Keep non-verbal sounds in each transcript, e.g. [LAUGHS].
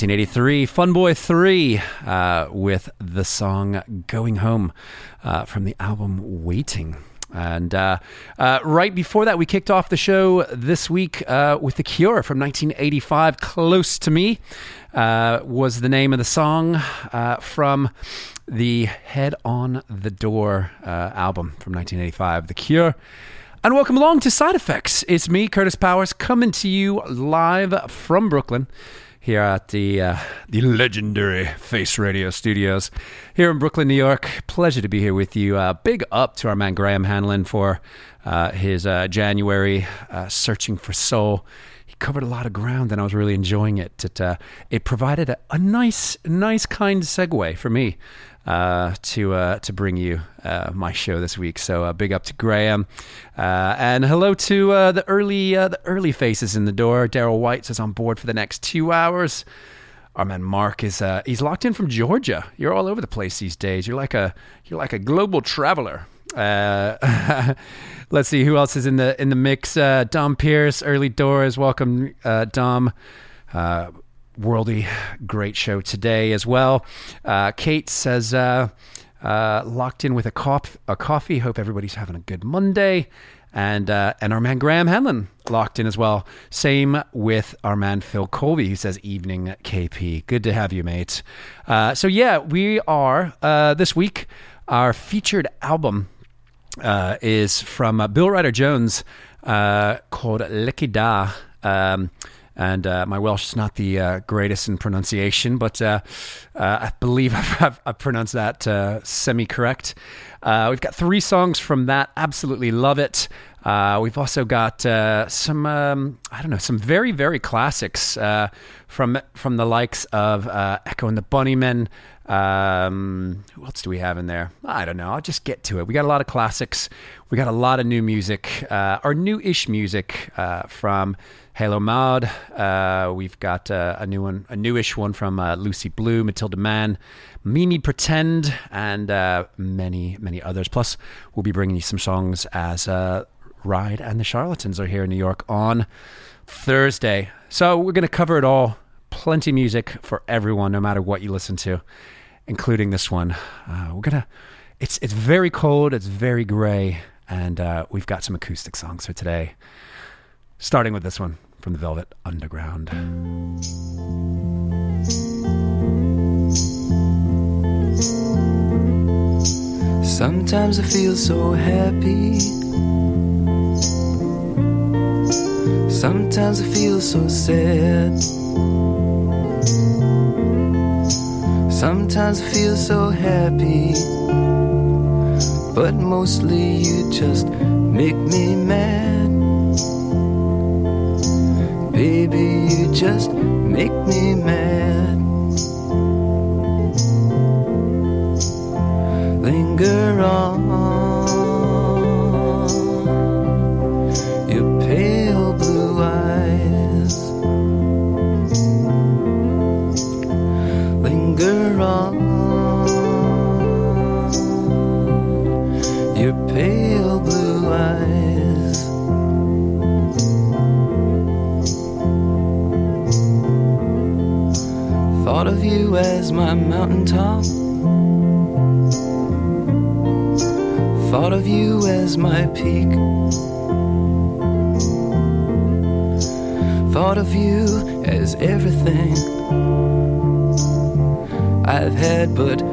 1983, Funboy 3, uh, with the song Going Home uh, from the album Waiting. And uh, uh, right before that, we kicked off the show this week uh, with The Cure from 1985. Close to Me uh, was the name of the song uh, from the Head on the Door uh, album from 1985. The Cure. And welcome along to Side Effects. It's me, Kurtis Powers, coming to you live from Brooklyn here at the uh, the legendary Face Radio Studios here in Brooklyn, New York. Pleasure to be here with you. Uh, big up to our man Graham Hanlon for uh, his uh, January uh, searching for soul. He covered a lot of ground, and I was really enjoying it. It uh, it provided a, a nice, nice kind segue for me uh, to uh, to bring you uh, my show this week. So uh, big up to Graham, uh, and hello to the early the early faces in the door. Daryl White is on board for the next two hours. Our man Mark is he's locked in from Georgia. You're all over the place these days. You're like a you're like a global traveler. Uh, [LAUGHS] let's see who else is in the in the mix. Uh, Dom Pierce, early doors. Welcome, uh, Dom. Worldy, great show today as well. Uh, Kate says uh, uh, locked in with a cop a coffee. Hope everybody's having a good Monday. And uh, and our man Graham Hanlon locked in as well. Same with our man Phil Colby, who says evening KP. Good to have you, mate. Uh, so yeah, we are uh, this week. Our featured album uh, is from Bill Ryder Jones uh, called Iechyd Da. Um, and uh, my Welsh is not the uh, greatest in pronunciation, but uh, uh, I believe [LAUGHS] I've, I've, I've pronounced that uh, semi correct. Uh, we've got three songs from that. Absolutely love it. We've also got some, um, I don't know, some very, very classics from from the likes of Echo and the Bunnymen. Um, who else do we have in there? I don't know. I'll just get to it. We got a lot of classics. We got a lot of new music, or new-ish music from Halo Maud. Uh, we've got uh, a new one, a newish one from uh, Lucy Blue, Matilda Mann, Mimi Pretend, and uh, many, many others. Plus, we'll be bringing you some songs as uh, Ride and the Charlatans are here in New York on Thursday. So we're going to cover it all. Plenty music for everyone, no matter what you listen to, including this one. Uh, we're gonna. It's it's very cold. It's very gray, and we've got some acoustic songs for today. Starting with this one from the Velvet Underground. Sometimes I feel so happy. Sometimes I feel so sad. Sometimes I feel so happy. But mostly you just make me mad. Baby, you just make me mad. linger on but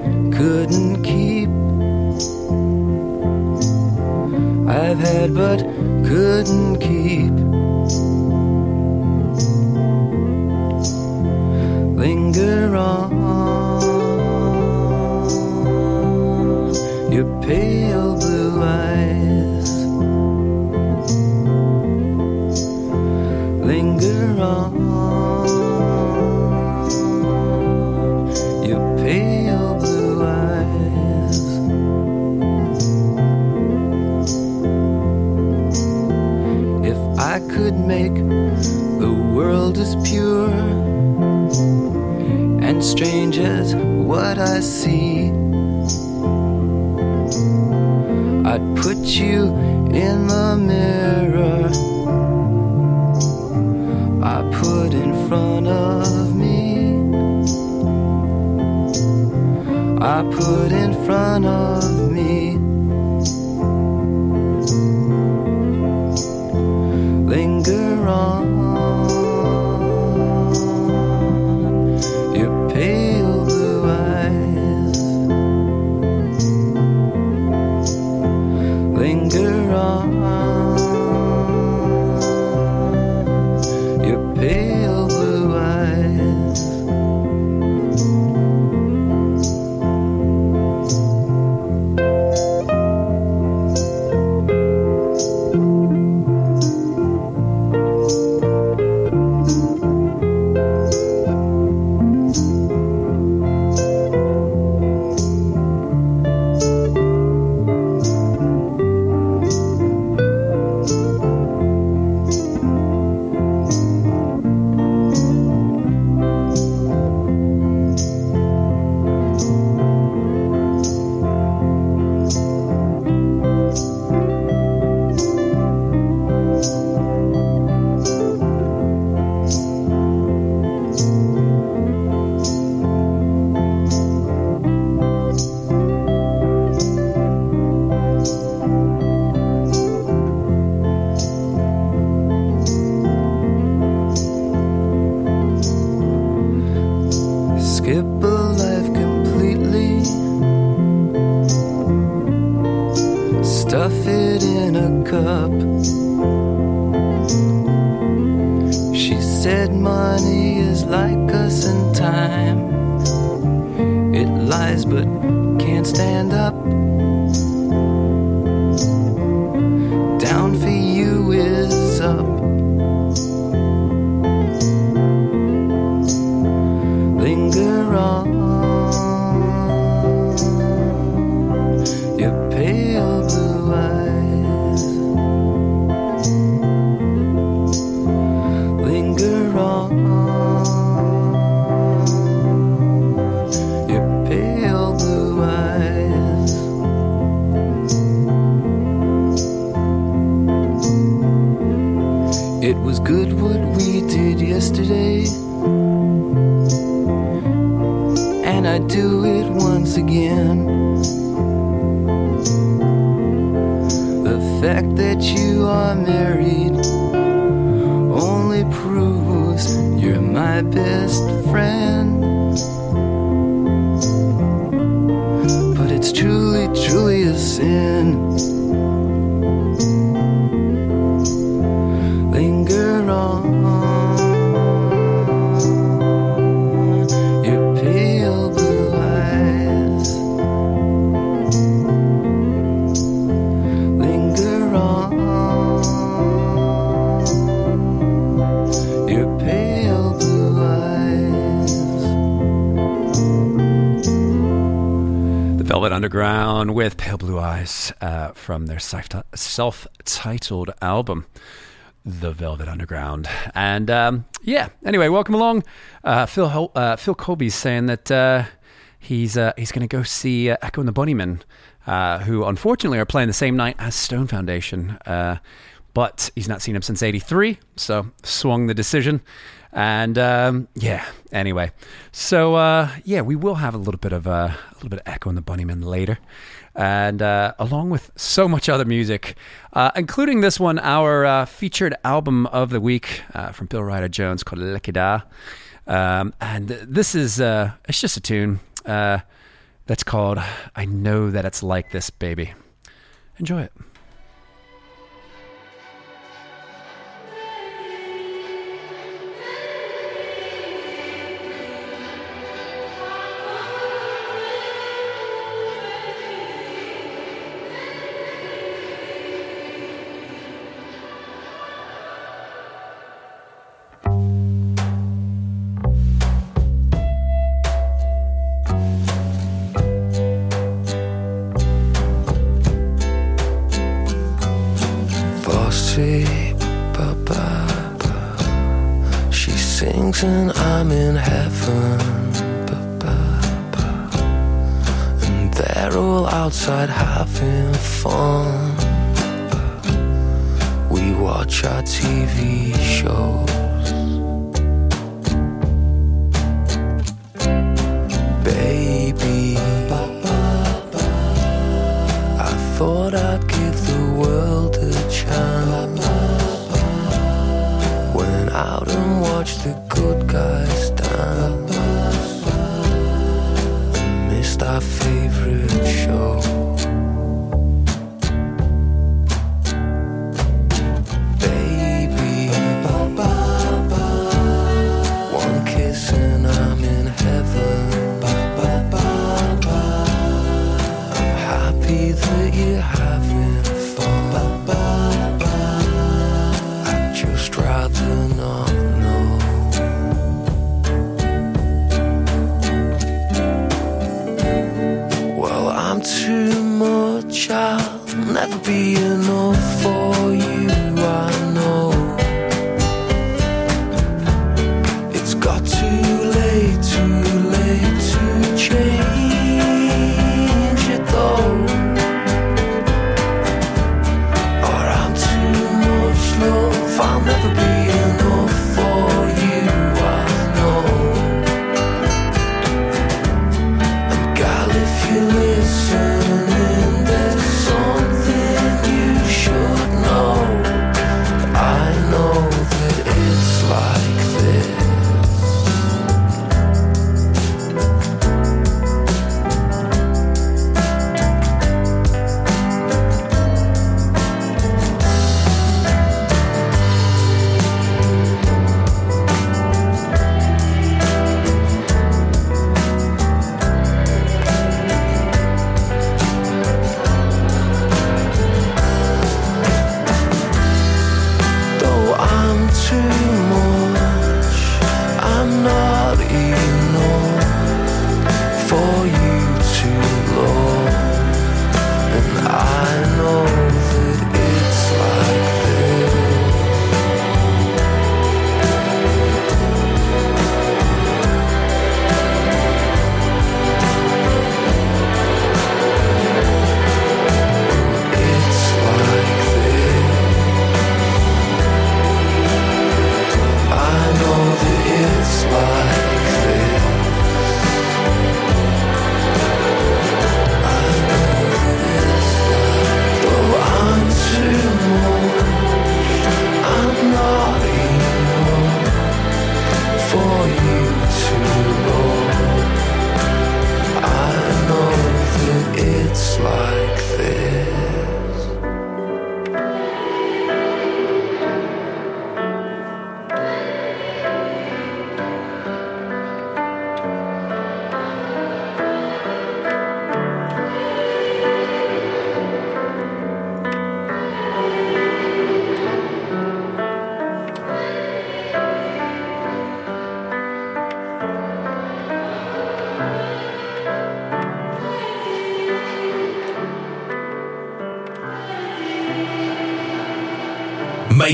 from their self titled album, The Velvet Underground. And um, yeah, anyway, welcome along. Uh, Phil Hol- uh, Phil Colby's saying that uh, he's uh, he's going to go see uh, Echo and the Bunnymen, uh, who unfortunately are playing the same night as Stone Foundation. But he's not seen them since 83, so swung the decision. And um, yeah, anyway, so uh, yeah, we will have a little bit of uh, a little bit of Echo and the Bunnymen later, and uh, along with so much other music, uh, including this one, our uh, featured album of the week uh, from Bill Ryder Jones called Iechyd Da. Um, and this is uh, it's just a tune uh, that's called "I Know That It's Like This, Baby." Enjoy it.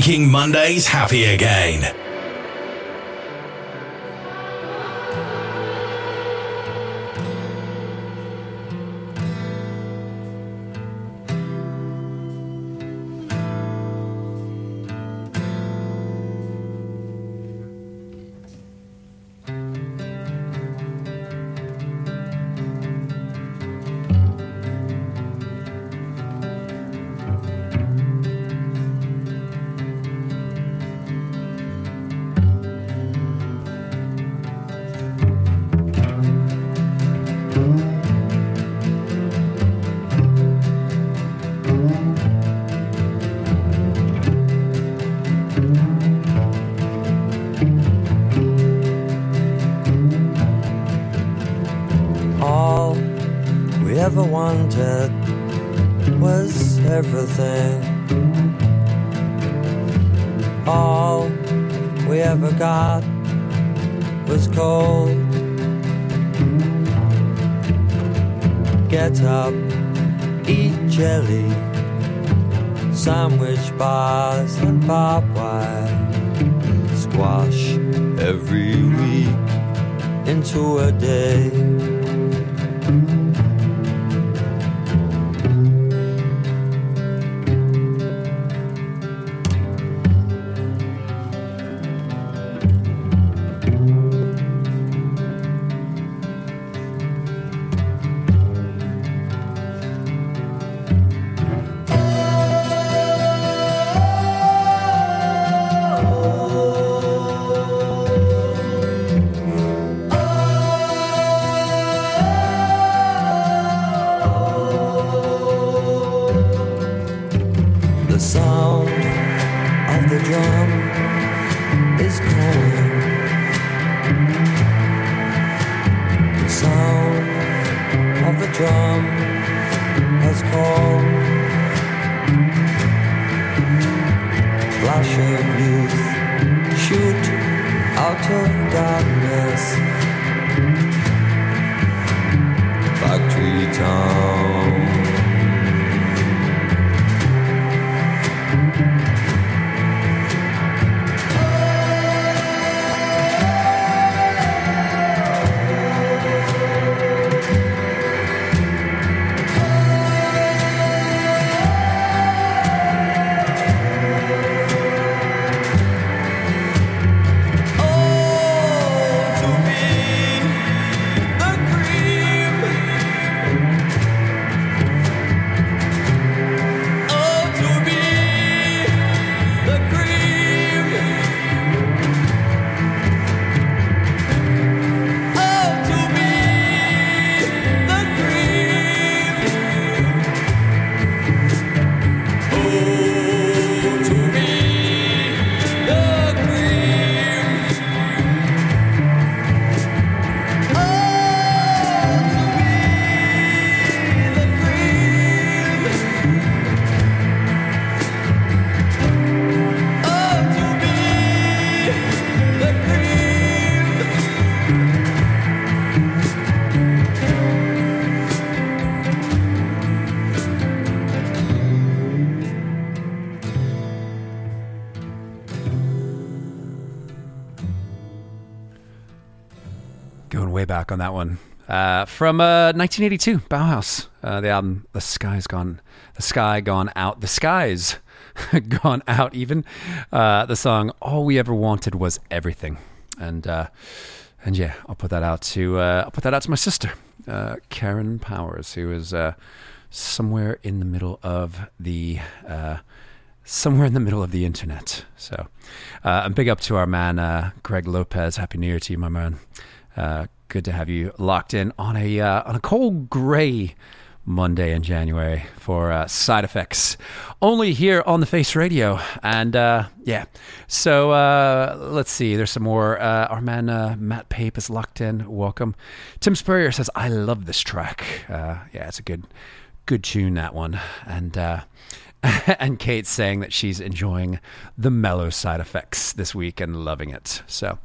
Making Mondays happy again. On that one. Uh, from uh, 1982, Bauhaus. Uh, the album "The Sky's Gone," "The Sky Gone Out," "The Skies [LAUGHS] Gone Out." Even uh, the song "All We Ever Wanted Was Everything," and uh, and yeah, I'll put that out to uh, I'll put that out to my sister, Karen Powers, who is somewhere in the middle of the somewhere in the middle of the internet. So, uh, and big up to our man uh, Greg Lopez. Happy New Year to you, my man. Uh, good to have you locked in on a uh, on a cold gray Monday in January for uh, side effects. Only here on the Face Radio, and uh, yeah. So uh, let's see. There's some more. Uh, our man uh, Matt Pape is locked in. Welcome. Tim Spurrier says, "I love this track. Yeah, it's a good good tune that one." And [LAUGHS] and Kate's saying that she's enjoying the mellow side effects this week and loving it. So,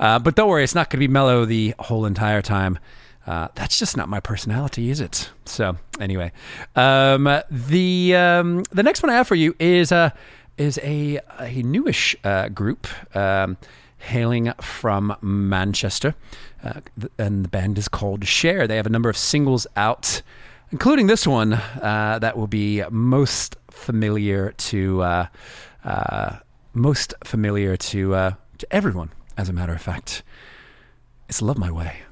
uh, but don't worry, it's not going to be mellow the whole entire time. Uh, that's just not my personality, is it? So, anyway, um, the um, the next one I have for you is uh, is a, a newish uh, group um, hailing from Manchester. Uh, and the band is called Share. They have a number of singles out, including this one uh, that will be most familiar to uh, uh, most familiar to uh, to everyone. As a matter of fact, it's "Love My Way."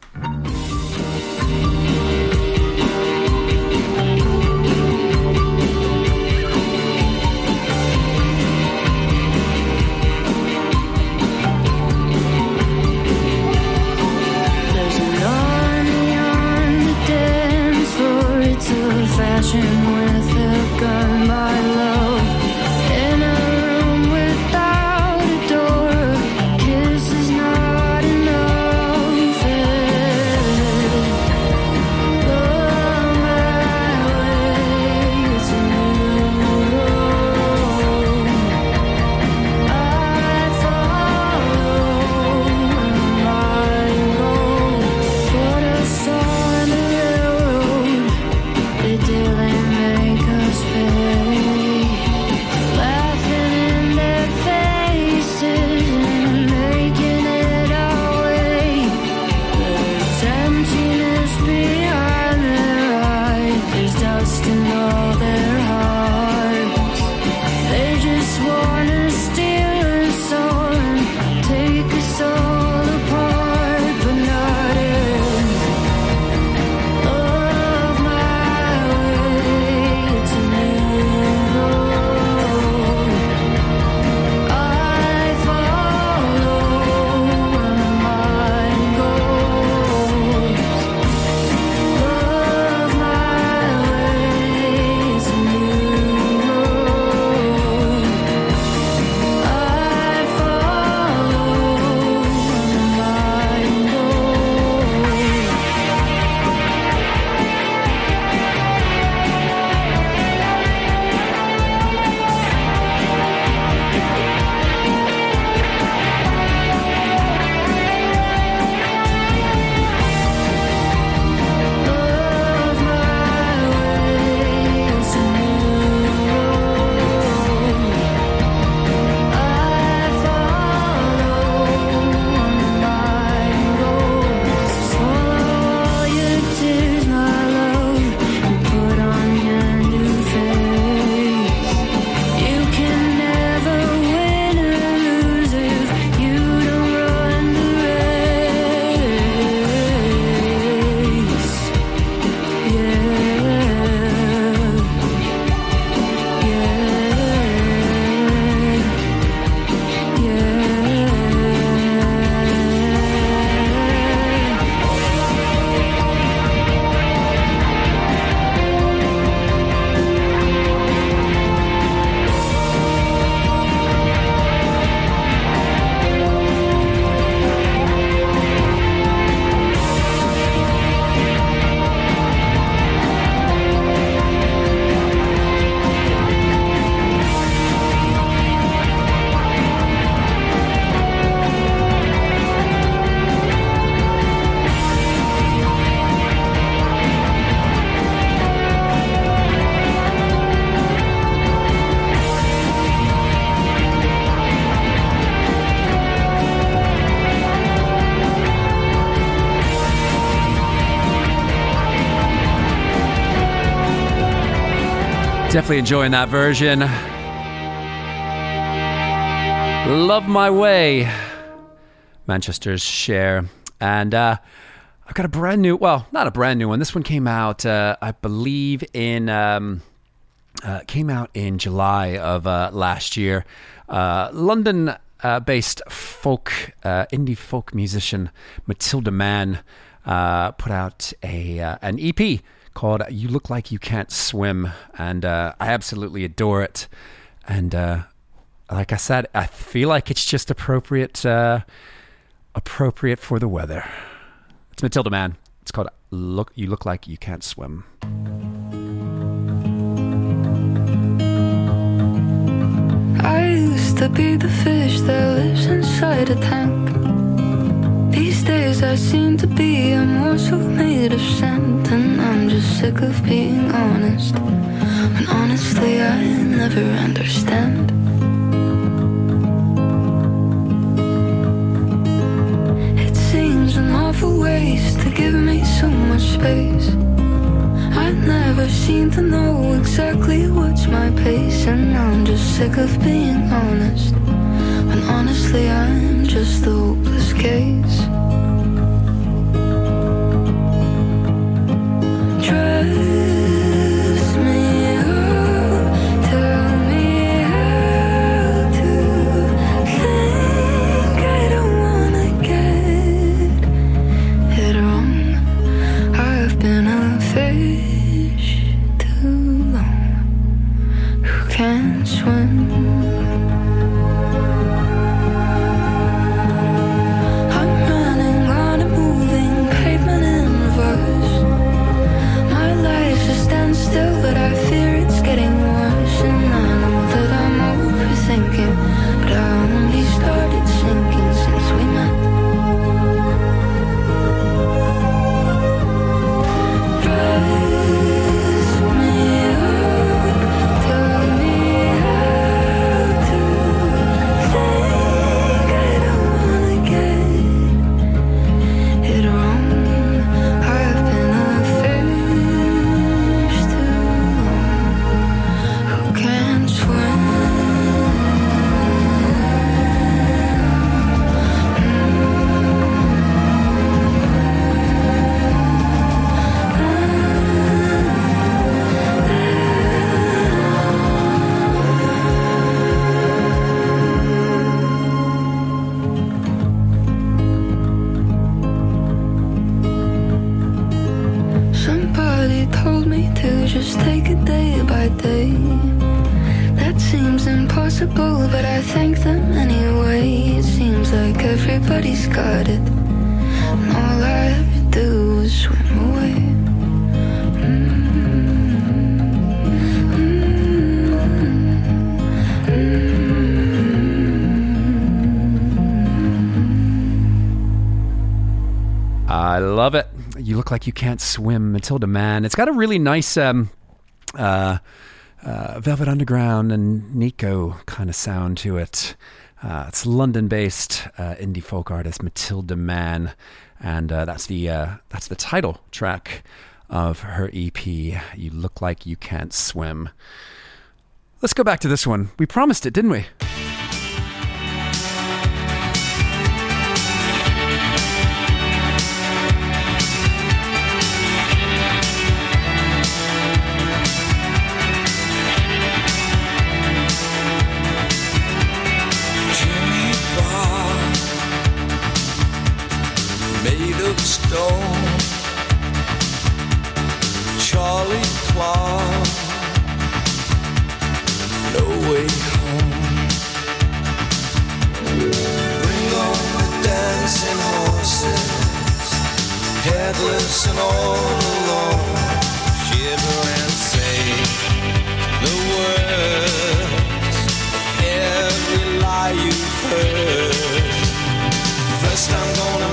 Definitely enjoying that version. Love My Way. Manchester's share. And uh, I've got a brand new, well, not a brand new one. This one came out, uh, I believe, in. Um, uh, came out in July of uh, last year. Uh, London uh, based folk, indie folk musician Matilda Mann put out a an EP called You Look Like You Can't Swim. And uh, I absolutely adore it. And uh, like I said, I feel like it's just appropriate, uh, appropriate for the weather. It's Matilda Man. It's called Look You Look Like You Can't Swim. I used to be the fish that lives inside a tank. These days I seem to be a morsel made of sand, and I'm just sick of being honest. And honestly, I never understand. It seems an awful waste to give me so much space. I never seem to know exactly what's my pace, and I'm just sick of being honest. And honestly, I'm just the hopeless case. Dress like you can't swim, Matilda Man. It's got a really nice um, uh, uh, Velvet Underground and Nico kind of sound to it. Uh, it's London-based uh, indie folk artist Matilda Mann, and uh, that's the uh, that's the title track of her EP. You look like you can't swim. Let's go back to this one. We promised it, didn't we? Made of stone. Charlie Clark, no way home. Bring on the dancing horses, headless and all alone. Shiver and say the words every lie you've heard. First I'm gonna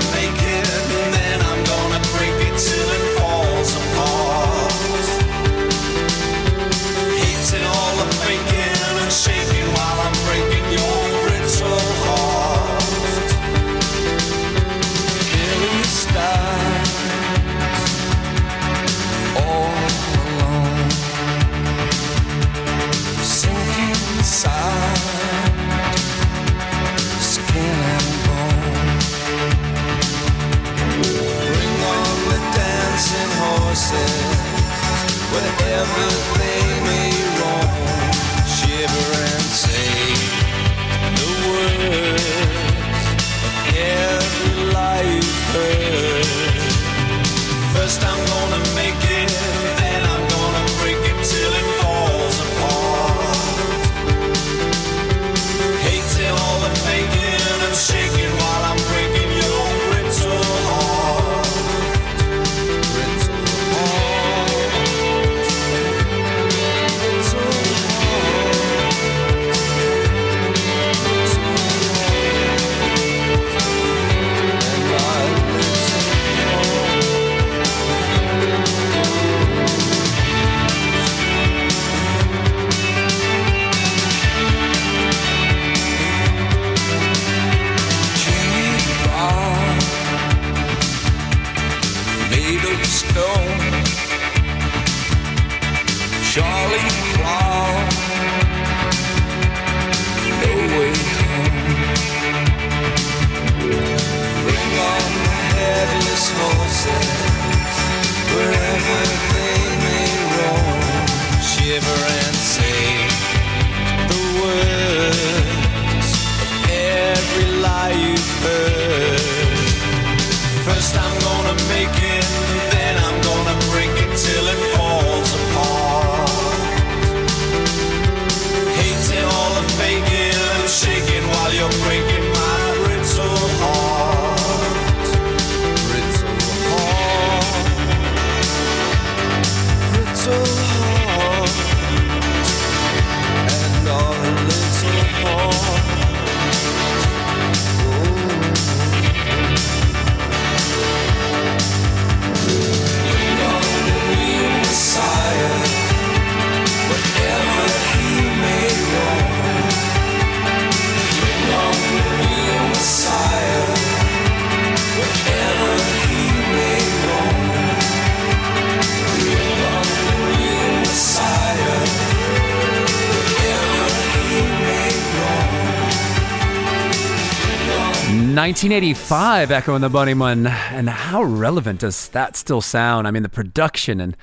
1985, Echo and the Bunnyman. And how relevant does that still sound? I mean, the production and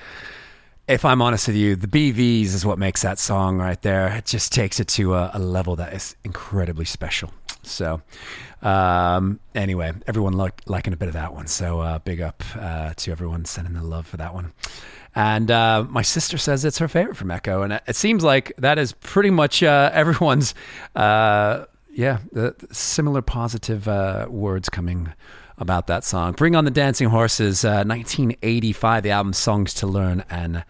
if I'm honest with you, the BVs is what makes that song right there. It just takes it to a, a level that is incredibly special. So, um, anyway, everyone liking a bit of that one. So, uh, big up uh, to everyone sending the love for that one. And uh, my sister says it's her favorite from Echo, and it seems like that is pretty much uh, [LAUGHS] everyone's. Yeah, similar positive uh, words coming about that song. Bring on the Dancing Horses, uh, 1985, the album Songs to Learn and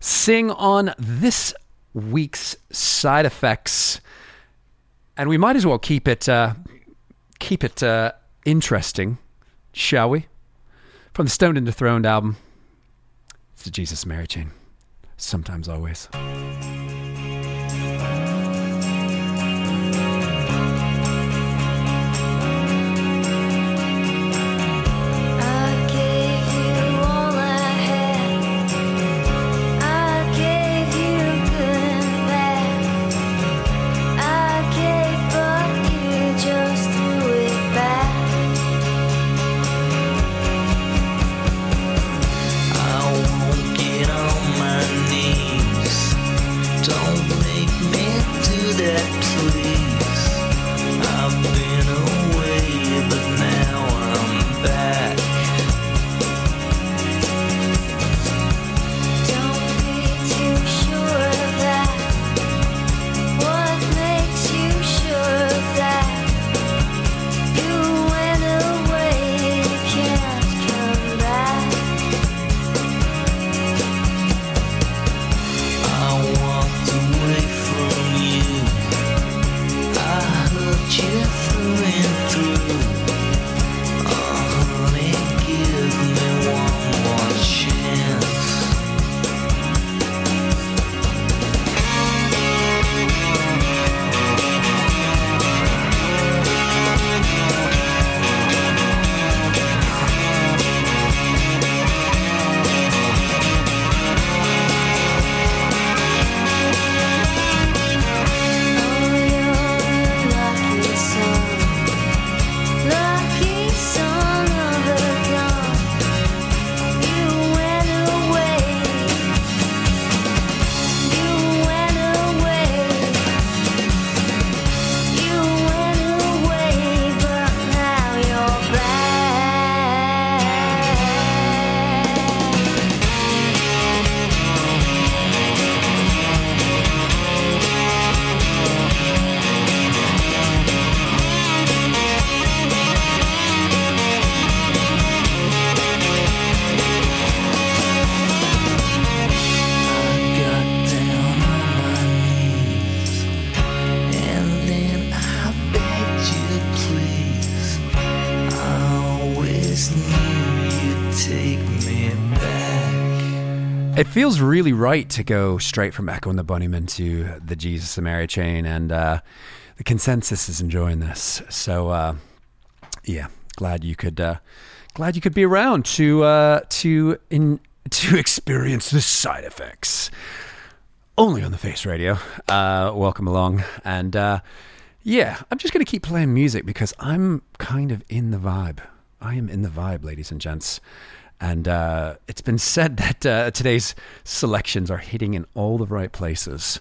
Sing on this week's side effects. And we might as well keep it uh, keep it uh, interesting, shall we? From the Stoned and Dethroned album, it's the Jesus Mary chain. Sometimes, always. Feels really right to go straight from Echo and the Bunnymen to the Jesus and Mary chain, and uh, the consensus is enjoying this. So, uh, yeah, glad you could, uh, glad you could be around to uh, to in [LAUGHS] to experience the side effects. Only on the Face Radio. Uh, welcome along, and uh, yeah, I'm just gonna keep playing music because I'm kind of in the vibe. I am in the vibe, ladies and gents. And uh, it's been said [LAUGHS] that uh, today's selections are hitting in all the right places.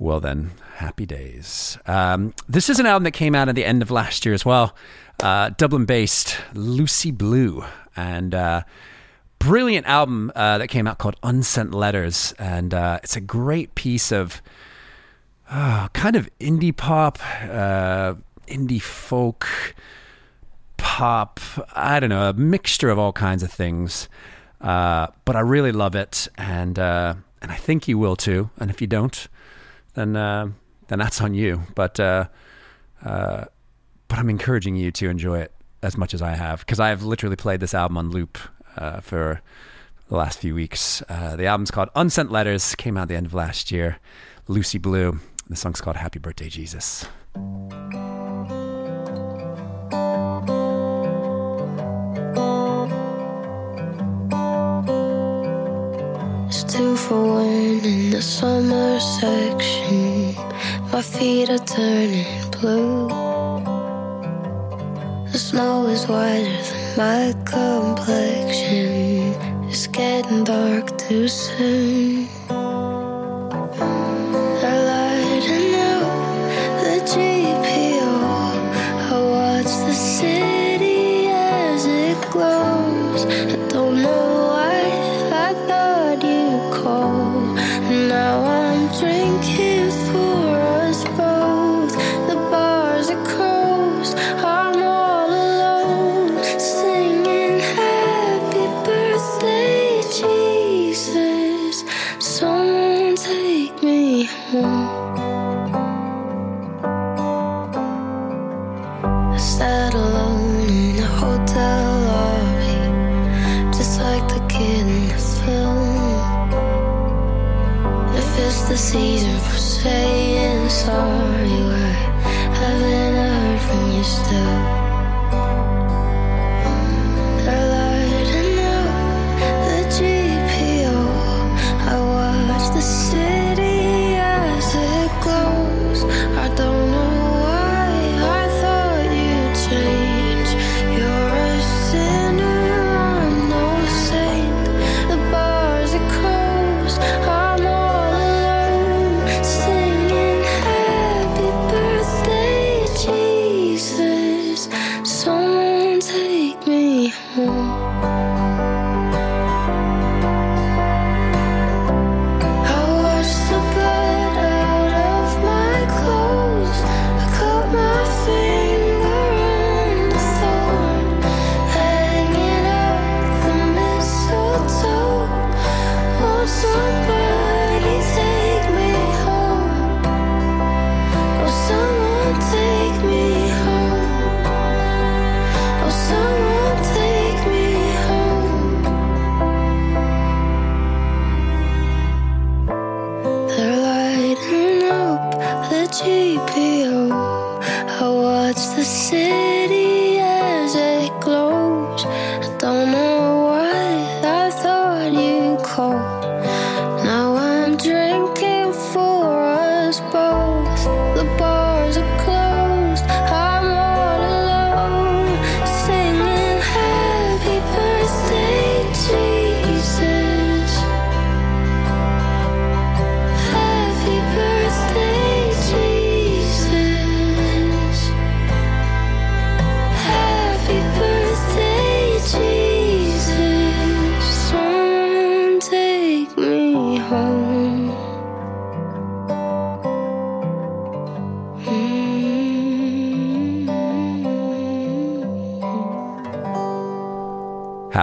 Well, then, happy days. Um, this is an album that came out at the end of last year as well. Uh, Dublin based Lucy Blue. And uh, brilliant album uh, that came out called Unsent Letters. And uh, it's a great piece of uh, kind of indie pop, uh, indie folk pop, I don't know, a mixture of all kinds of things. Uh, but I really love it, and uh, and I think you will too. And if you don't, then uh, then that's on you. But uh, uh, but I'm encouraging you to enjoy it as much as I have because I have literally played this album on loop uh, for the last few weeks. The album's called Unsent Letters, came out at the end of last year. Lucy Blue. The song's called Happy Birthday Jesus. Two for one in the summer section. My feet are turning blue. The snow is whiter than my complexion. It's getting dark too soon.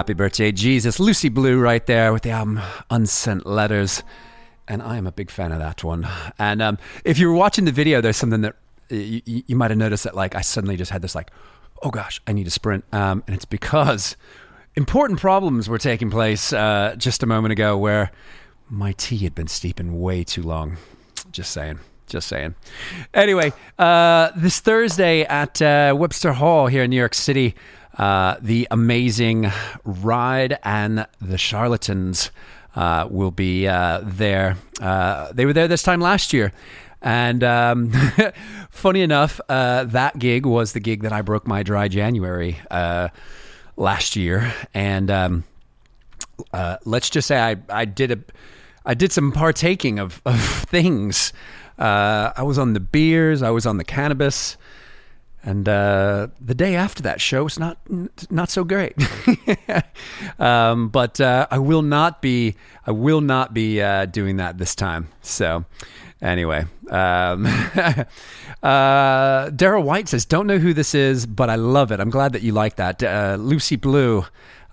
Happy birthday, Jesus. Lucy Blue right there with the album Unsent Letters. And I am a big fan of that one. And um, if you were watching the video, there's something that you, you might have noticed that like I suddenly just had this like, oh gosh, I need to sprint. Um, and it's because important problems were taking place uh, just a moment ago where my tea had been steeping way too long. Just saying. Just saying. Anyway, uh, this Thursday at uh, Webster Hall here in New York City, uh, the amazing Ride and the Charlatans uh, will be uh, there. Uh, they were there this time last year. And um, [LAUGHS] funny enough, uh, that gig was the gig that I broke my dry January uh, last year. And um, let's just say I, I did a I did some partaking of, of [LAUGHS] things. I was on the beers, I was on the cannabis, and uh, the day after that show was not not so great. [LAUGHS] um, but uh, I will not be I will not be uh, doing that this time. So anyway, um, [LAUGHS] uh, Daryl White says, "Don't know who this is, but I love it. I'm glad that you like that." Uh, Lucy Blue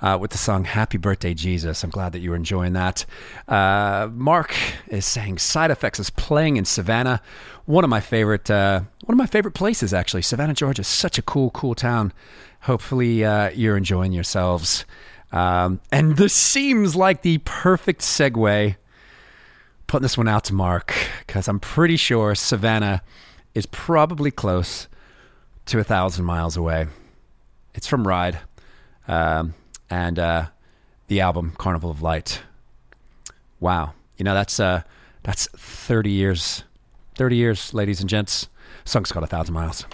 uh, with the song Happy Birthday, Jesus. I'm glad that you're enjoying that. Uh, Mark is saying Side Effects is playing in Savannah. One of my favorite, uh, one of my favorite places, actually. Savannah, Georgia such a cool, cool town. Hopefully, uh, you're enjoying yourselves. Um, and this seems like the perfect segue. Putting this one out to Mark because I'm pretty sure Savannah is probably close to a thousand miles away. It's from Ride. Um, and uh, the album Carnival of Light. Wow, you know that's uh, that's thirty years, thirty years, ladies and gents. Song's got A Thousand Miles.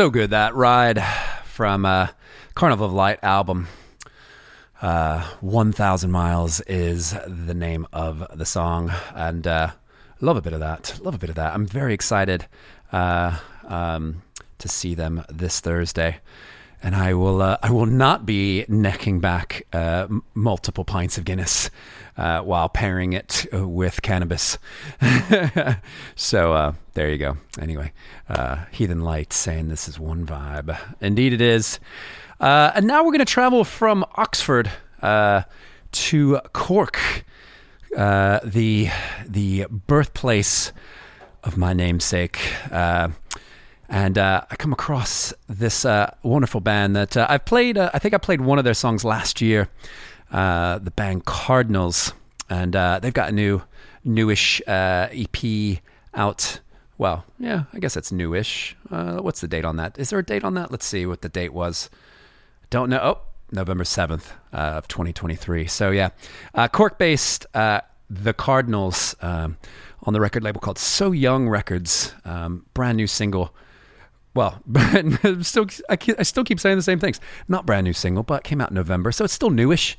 So good that ride from uh, Carnival of Light album. Uh, 1,000 Miles is the name of the song. And uh, love a bit of that. Love a bit of that. I'm very excited uh, um, to see them this Thursday. And I will, uh, I will not be necking back uh, multiple pints of Guinness uh, while pairing it uh, with cannabis. [LAUGHS] so uh, there you go. Anyway, uh, Heathen Light saying this is one vibe. Indeed, it is. And now we're going to travel from Oxford to Cork, the the birthplace of my namesake. And uh, I come across this uh, wonderful band that uh, I've played. Uh, I think I played one of their songs last year. Uh, the band Cardinals, and uh, they've got a new, newish EP out. Well, yeah, I guess it's newish. What's the date on that? Is there a date on that? Let's see what the date was. Don't know. Oh, November 7th uh, of 2023. So, yeah, Cork based uh, The Cardinals um, on the record label called So Young Records. Um, brand new single. Well, [LAUGHS] still, I, I still keep saying the same things. Not brand new single, but came out in November, so it's still newish.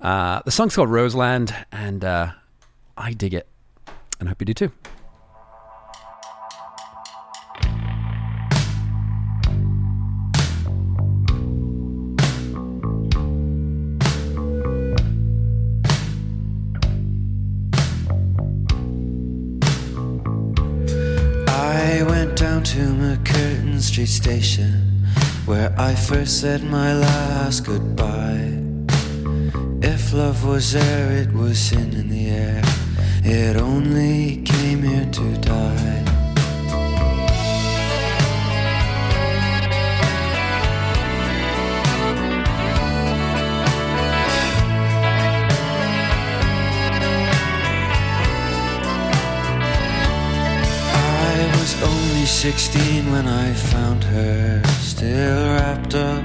Uh, the song's called Roseland, and uh, I dig it, and I hope you do too. Street Station where I first said my last goodbye. If love was there, it was in the air. It only came here to die. Sixteen when I found her, still wrapped up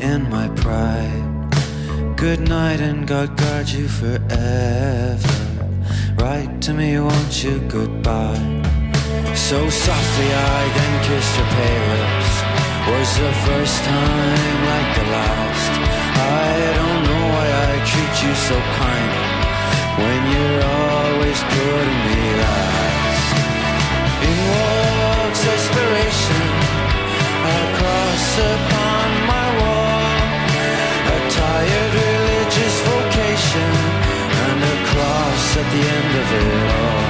in my pride. Good night and God guard you forever. Write to me, won't you? Goodbye. So softly I then kissed her pale lips. Was the first time like the last. I don't know why I treat you so kind when you're always putting me last. In war at the end of it all.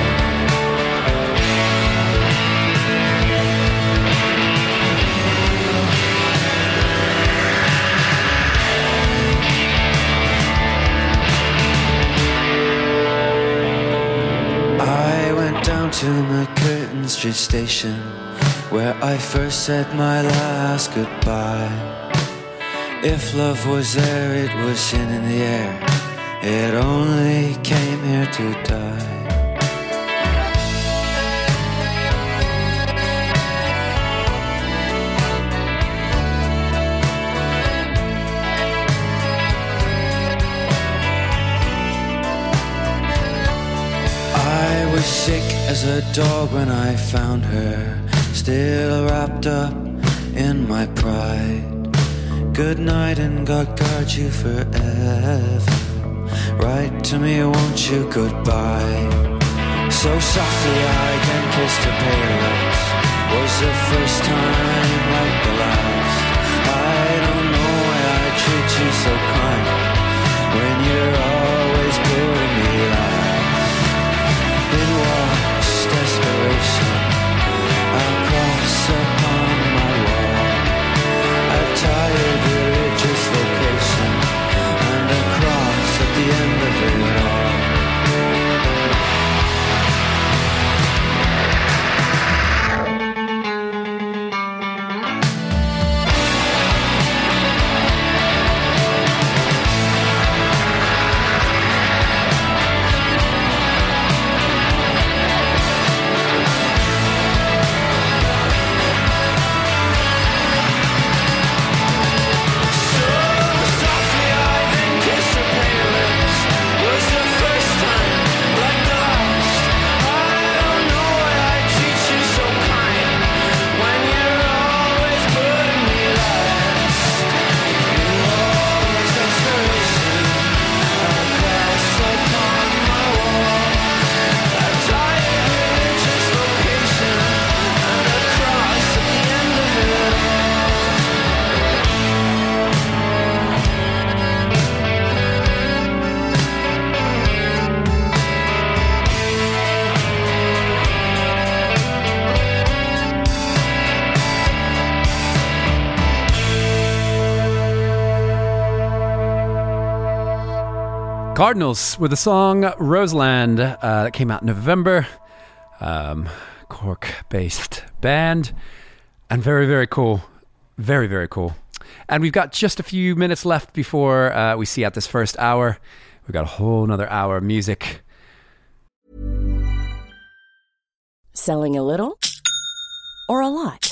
I went down to McCurtain Street Station where I first said my last goodbye. If love was there, it was in the air. It only came here to die. I was sick as a dog when I found her, still wrapped up in my pride. Good night and God guard you forever. Write to me, won't you? Goodbye. So softly I then kissed her pale lips. Was the first time like the last. I don't know why I treat you so kind when you're the end of it all. Cardinals with the song Roseland uh, that came out in November. Um, Cork based band. And very, very cool. Very, very cool. And we've got just a few minutes left before uh, we see out this first hour. We've got a whole another hour of music. Selling a little or a lot?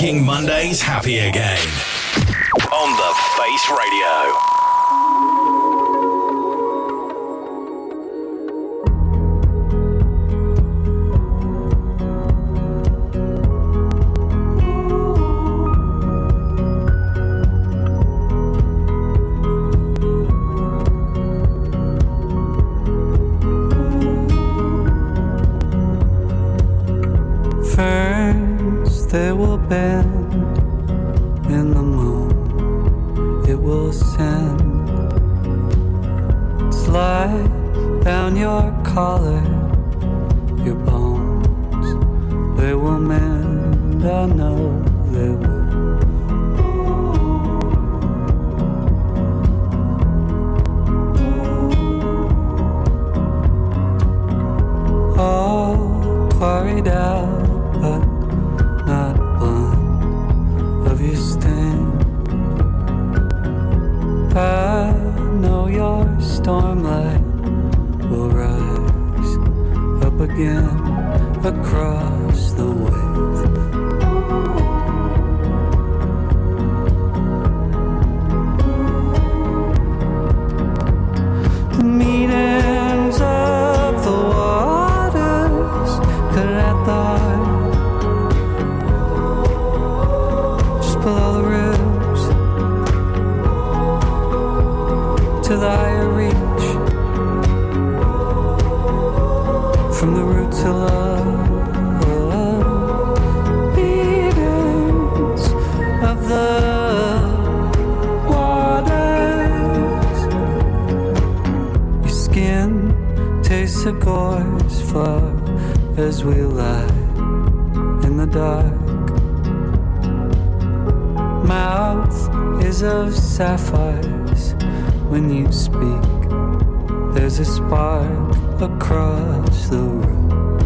Making Mondays happy again. Across the room.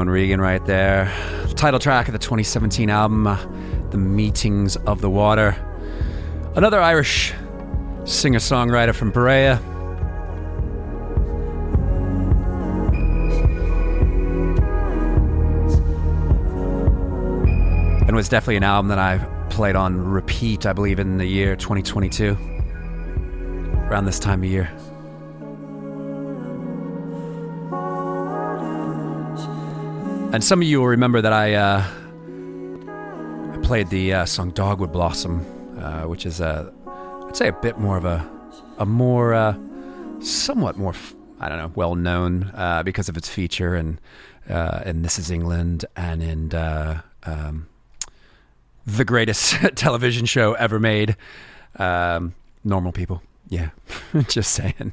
Fionn Regan right there. Title track of the 2017 album, uh, The Meetings of the Water. Another Irish singer songwriter from Bray. And was definitely an album that I played on repeat, I believe, in the year 2022. Around this time of year. And some of you will remember that I, uh, I played the uh, song Dogwood Blossom, uh, which is a, I'd say a bit more of a, a more, uh, somewhat more, I don't know, well known uh, because of its feature and uh, in This Is England and in um, the greatest [LAUGHS] television show ever made, um, Normal People. Yeah, [LAUGHS] just saying.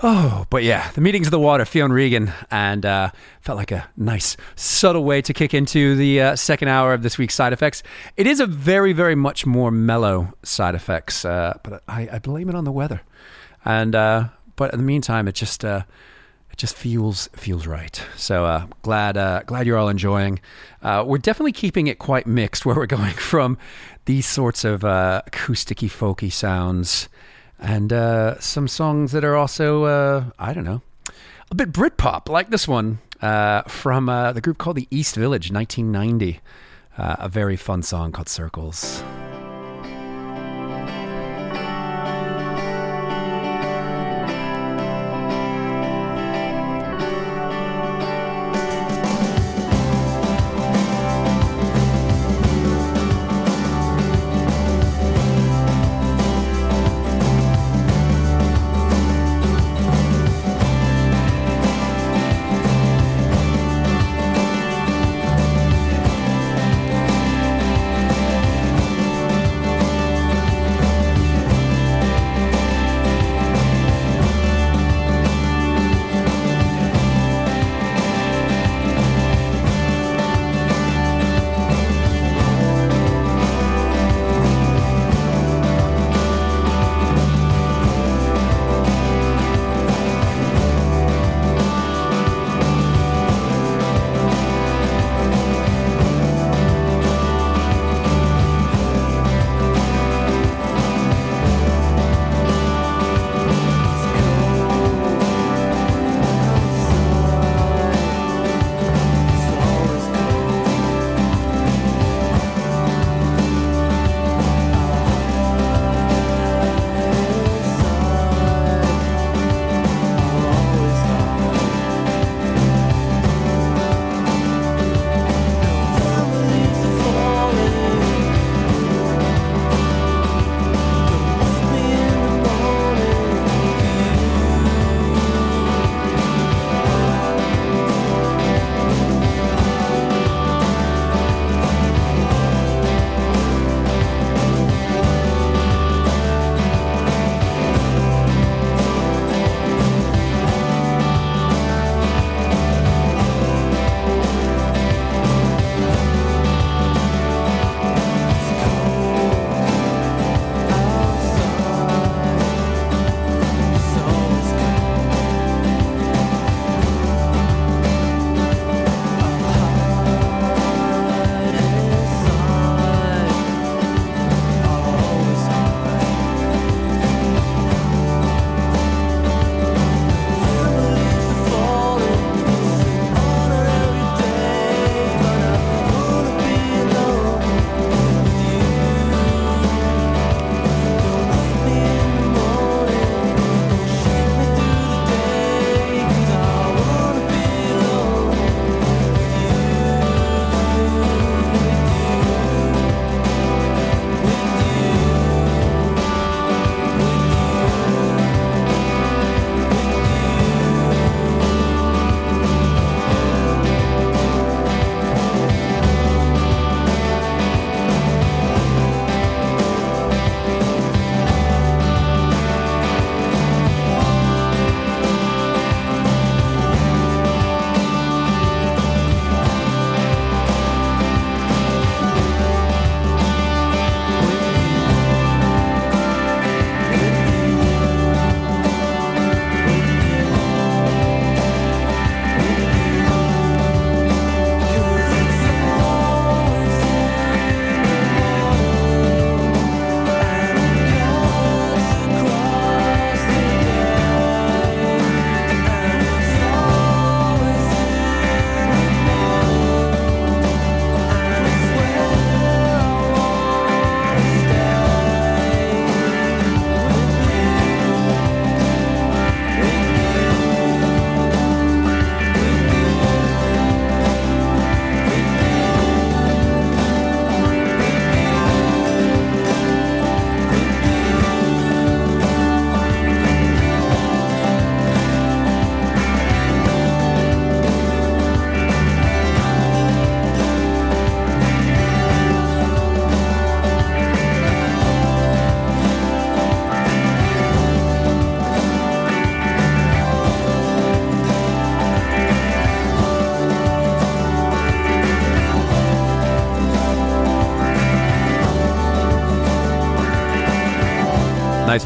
Oh, but yeah, the meetings of the water, Fionn Regan, and uh, felt like a nice, subtle way to kick into the uh, second hour of this week's side effects. It is a very, very much more mellow side effects, uh, but I, I blame it on the weather. And uh, but in the meantime, it just uh, it just feels feels right. So uh, glad glad you're all enjoying. We're definitely keeping it quite mixed, where we're [LAUGHS] going from these sorts of acousticy, folky sounds, and uh, some songs that are also uh, I don't know a bit Britpop, like this one uh, from uh, the group called the East Village, 1990. Uh, a very fun song called Circles.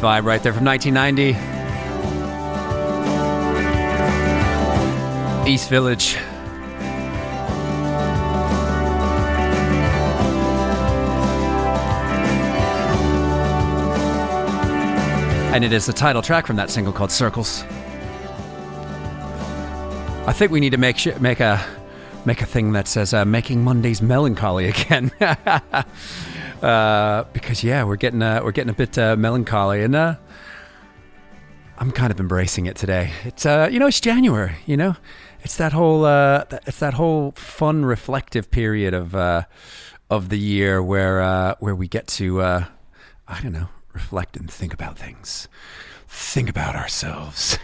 Vibe right there from 1990. East Village. And it is the title track from that single called Circles. I think we need to make sure, make a make a thing that says uh, "Making Mondays Melancholy" [LAUGHS] again, uh, because yeah, we're getting uh, we're getting a bit uh, melancholy, and uh, I'm kind of embracing it today. It's uh, you know it's January, you know, it's that whole it's that whole fun reflective period of of the year where where we get to I don't know reflect and think about things, think about ourselves.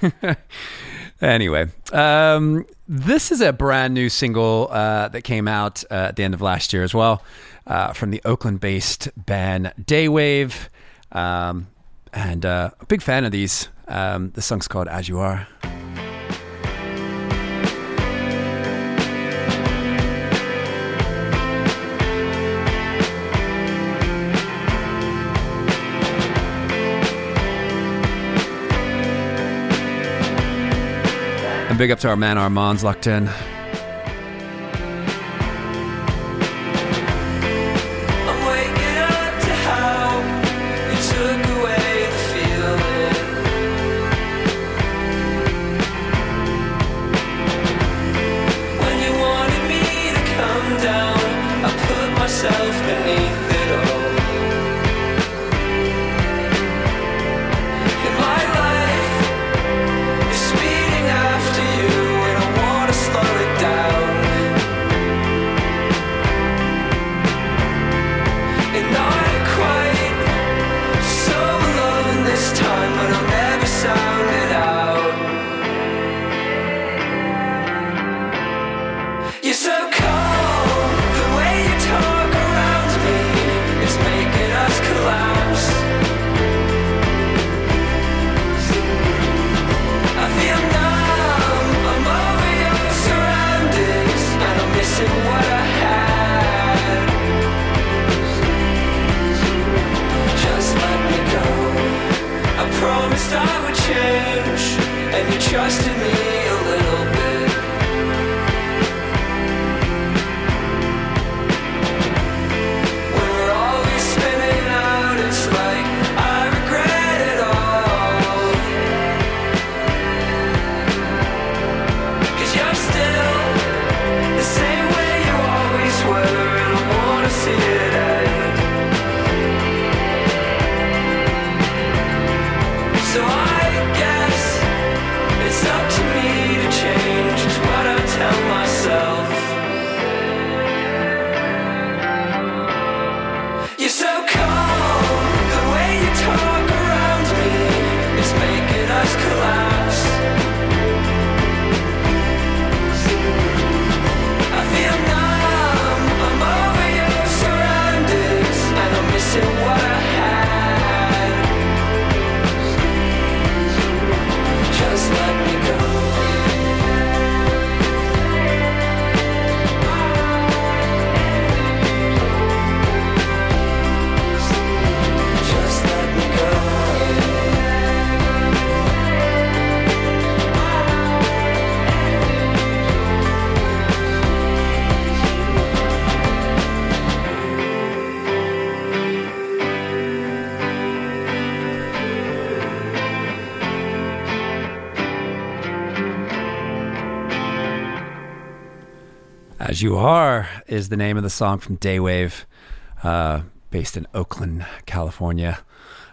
[LAUGHS] anyway, um, this is a brand new single that came out at the end of last year as well uh, from the Oakland-based band Day Wave, um, and uh, a big fan of these. Um, the song's called "As You Are." And big up to our man Armand's locked in. As You Are is the name of the song from Day Wave, uh, based in Oakland, California.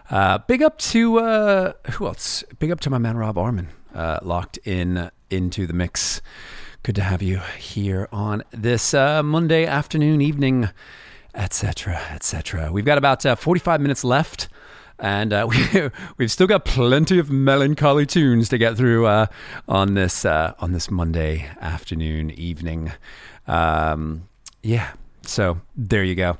Uh, big up to uh, who else? Big up to my man Rob Arman, uh, locked in into the mix. Good to have you here on this uh, Monday afternoon, evening, etc., etc. We've got about uh, 45 minutes left. And uh, [LAUGHS] we, we've still got plenty of melancholy tunes to get through uh, on this uh, on this Monday afternoon, evening. Um, yeah, so there you go.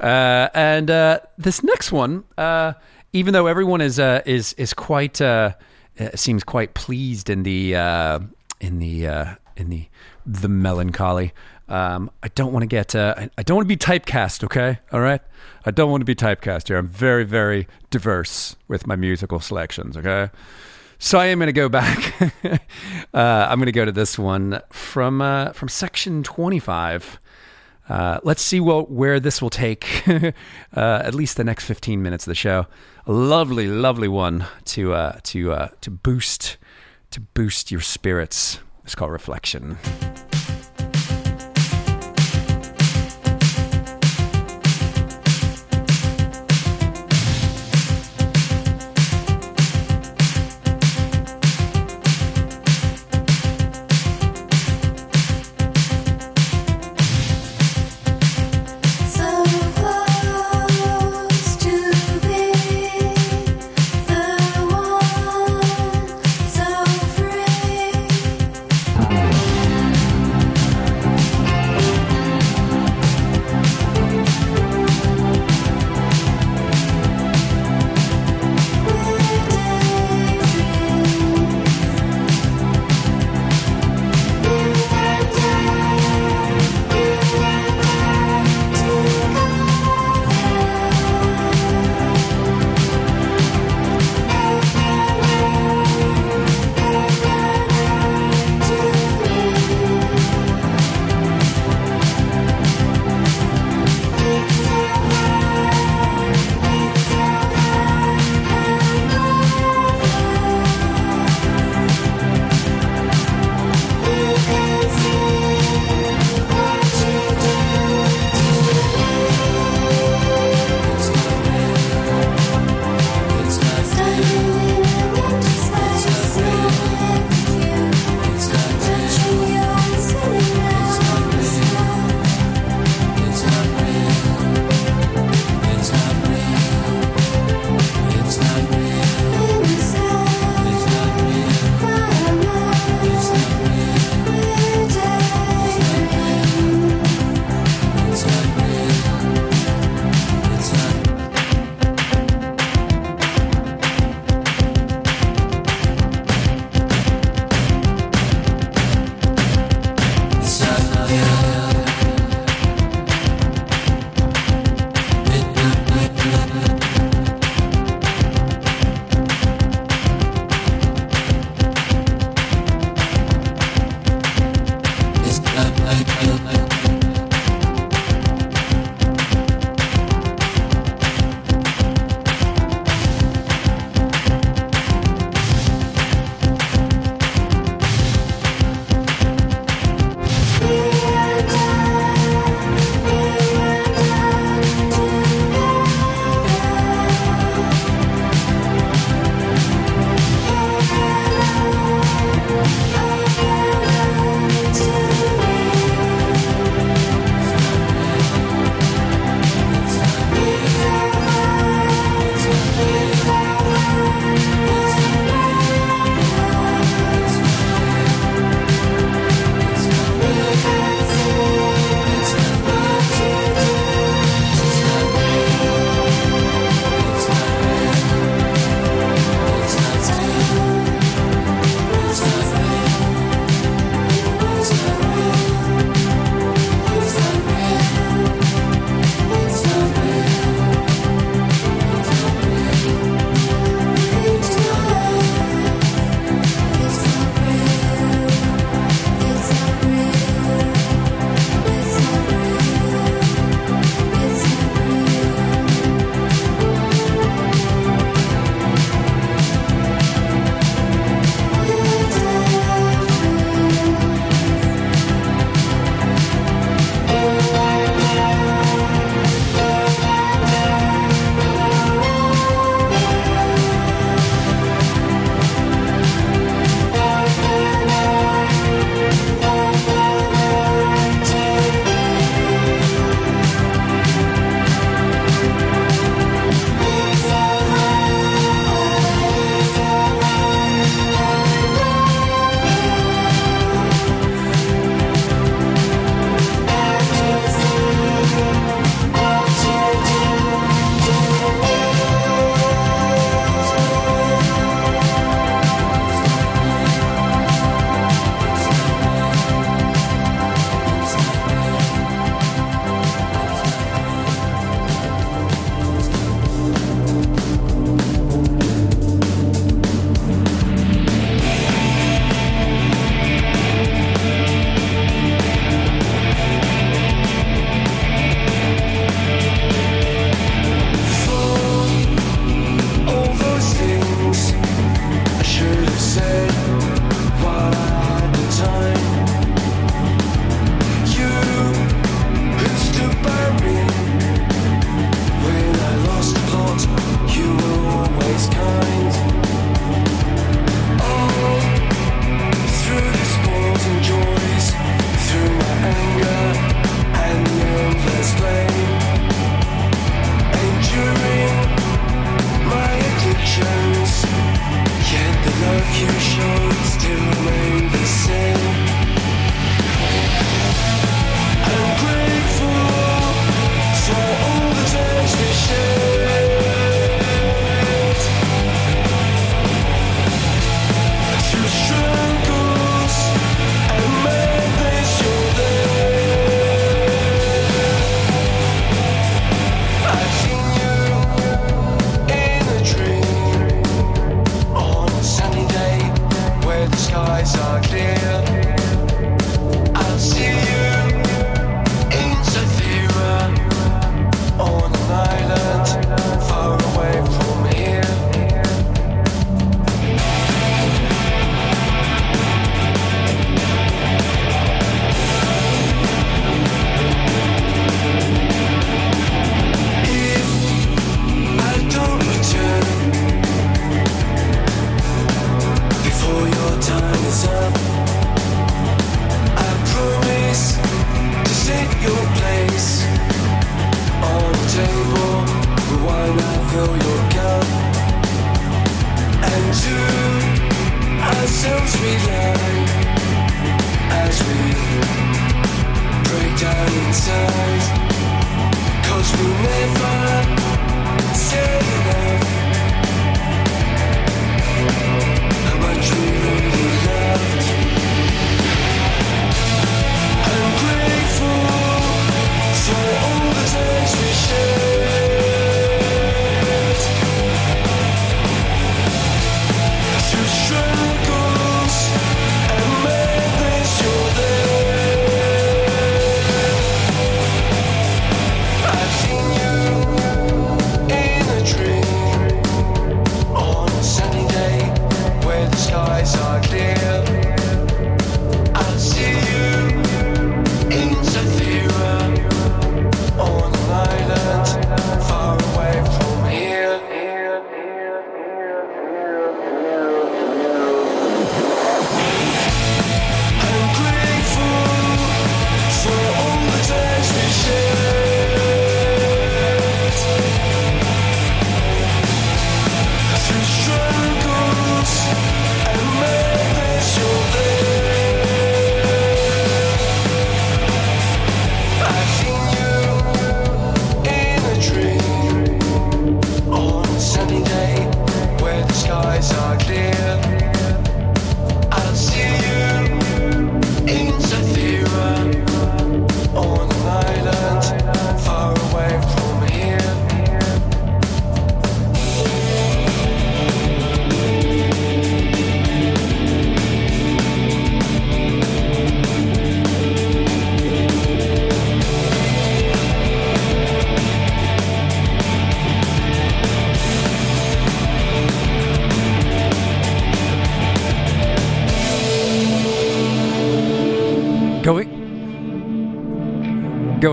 Uh, and uh, this next one, uh, even though everyone is uh, is is quite uh, uh, seems quite pleased in the in the in the the melancholy. Um, I don't want to get. I don't want to be typecast. Okay, all right. I don't want to be typecast here. I'm very very diverse with my musical selections. Okay, So I am going to go back. [LAUGHS] uh, I'm going to go to this one from uh, from section 25. Uh, let's see what, where this will take [LAUGHS] uh, at least the next 15 minutes of the show. A lovely, lovely one to uh, to uh, to boost to boost your spirits. It's called reflection.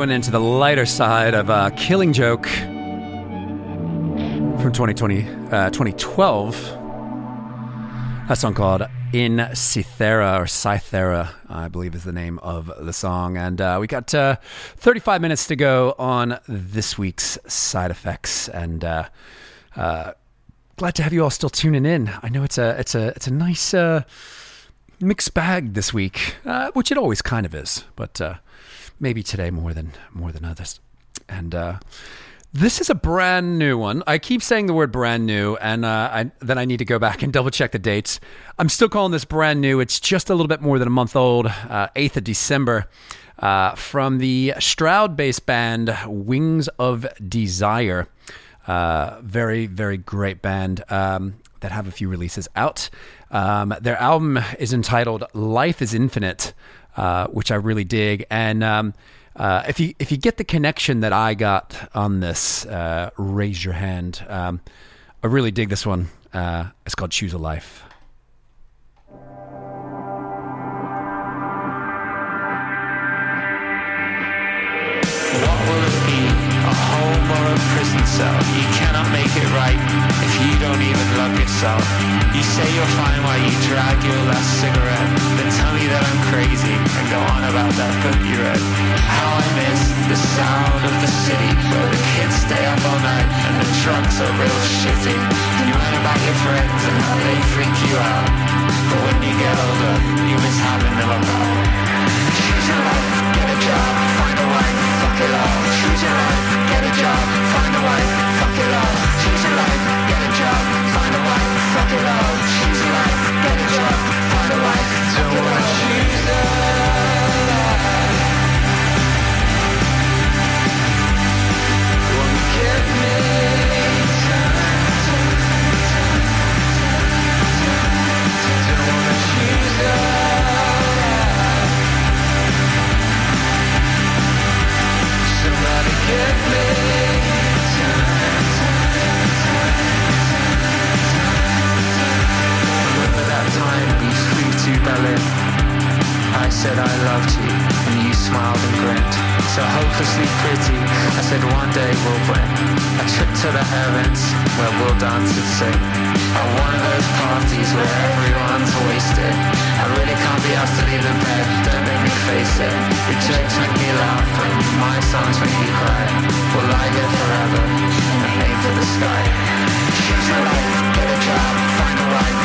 Going into the lighter side of uh, Killing Joke from 2020, uh, 2012. A song called In Cythera or Cythera, I believe is the name of the song. And uh, we got uh, 35 minutes to go on this week's side effects. And uh, uh, glad to have you all still tuning in. I know it's a it's a it's a nice mixed bag this week, which it always kind of is, but uh, maybe today more than more than others. And uh, this is a brand new one. I keep saying the word brand new, and uh, I, then I need to go back and double check the dates. I'm still calling this brand new. It's just a little bit more than a month old, uh, 8th of December, uh, from the Stroud based band Wings of Desire. Uh, very, very great band um, that have a few releases out. Um, their album is entitled Life is Infinite, uh, which I really dig. And um, uh, if you if you get the connection that I got on this, uh, raise your hand. Um, I really dig this one. Uh, it's called Choose a Life. Cell? You cannot make it right if you don't even love yourself. You say you're fine while you drag your last cigarette, then tell me that I'm crazy and go on about that book you read. How I miss the sound of the city where the kids stay up all night and the trucks are real shitty. You learn about your friends and how they freak you out, but when you get older, you miss having them about. Choose your life, get a job, find a wife, fuck it all. Choose your life, Choose your life, get a job, find a wife, fuck it all. Choose Berlin? I said I loved you, and you smiled and grinned. So hopelessly pretty, I said one day we'll win. A trip to the heavens, where we'll dance and sing. At one of those parties where everyone's wasted. I really can't be asked to leave the bed, don't make me face it. Your jokes make me laugh, and my songs make me cry. We'll lie here forever, and aim for the sky. Choose your life, get a job, find a wife.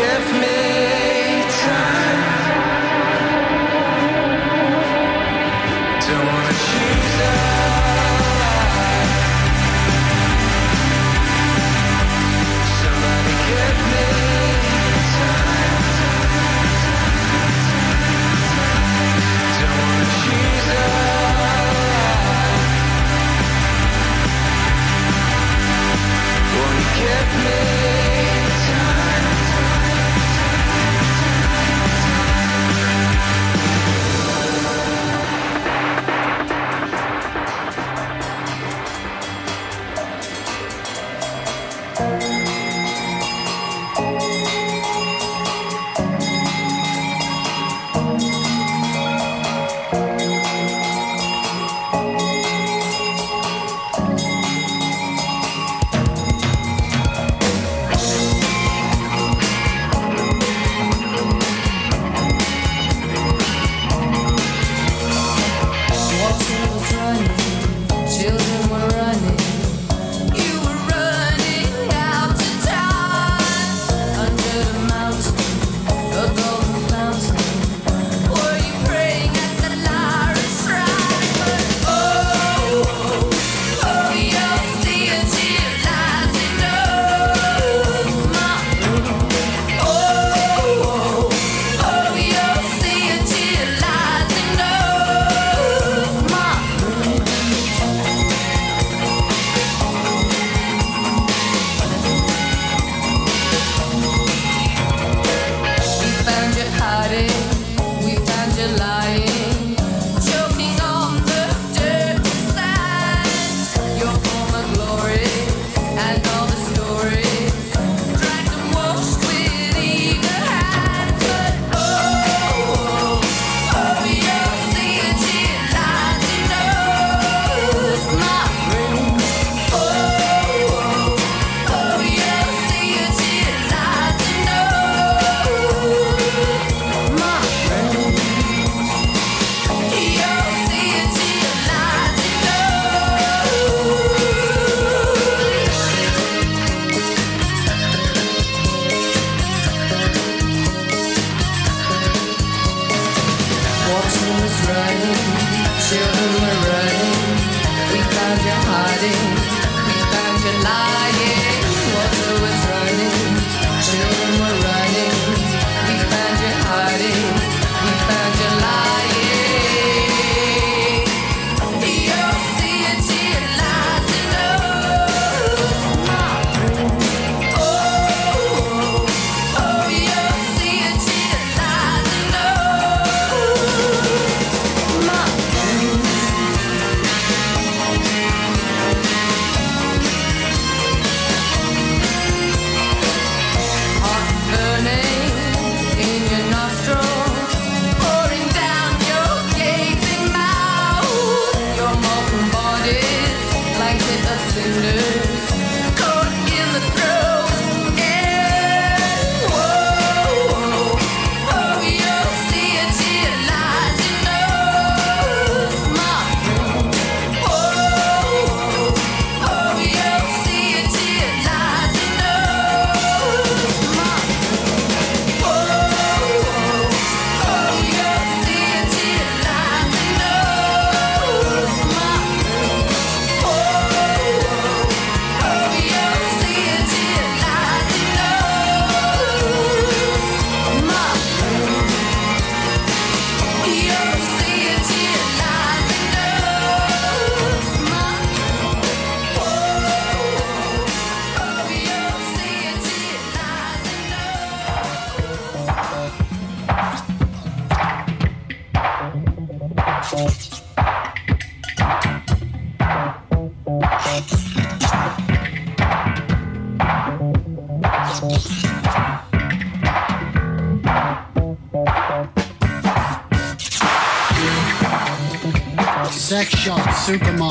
Give me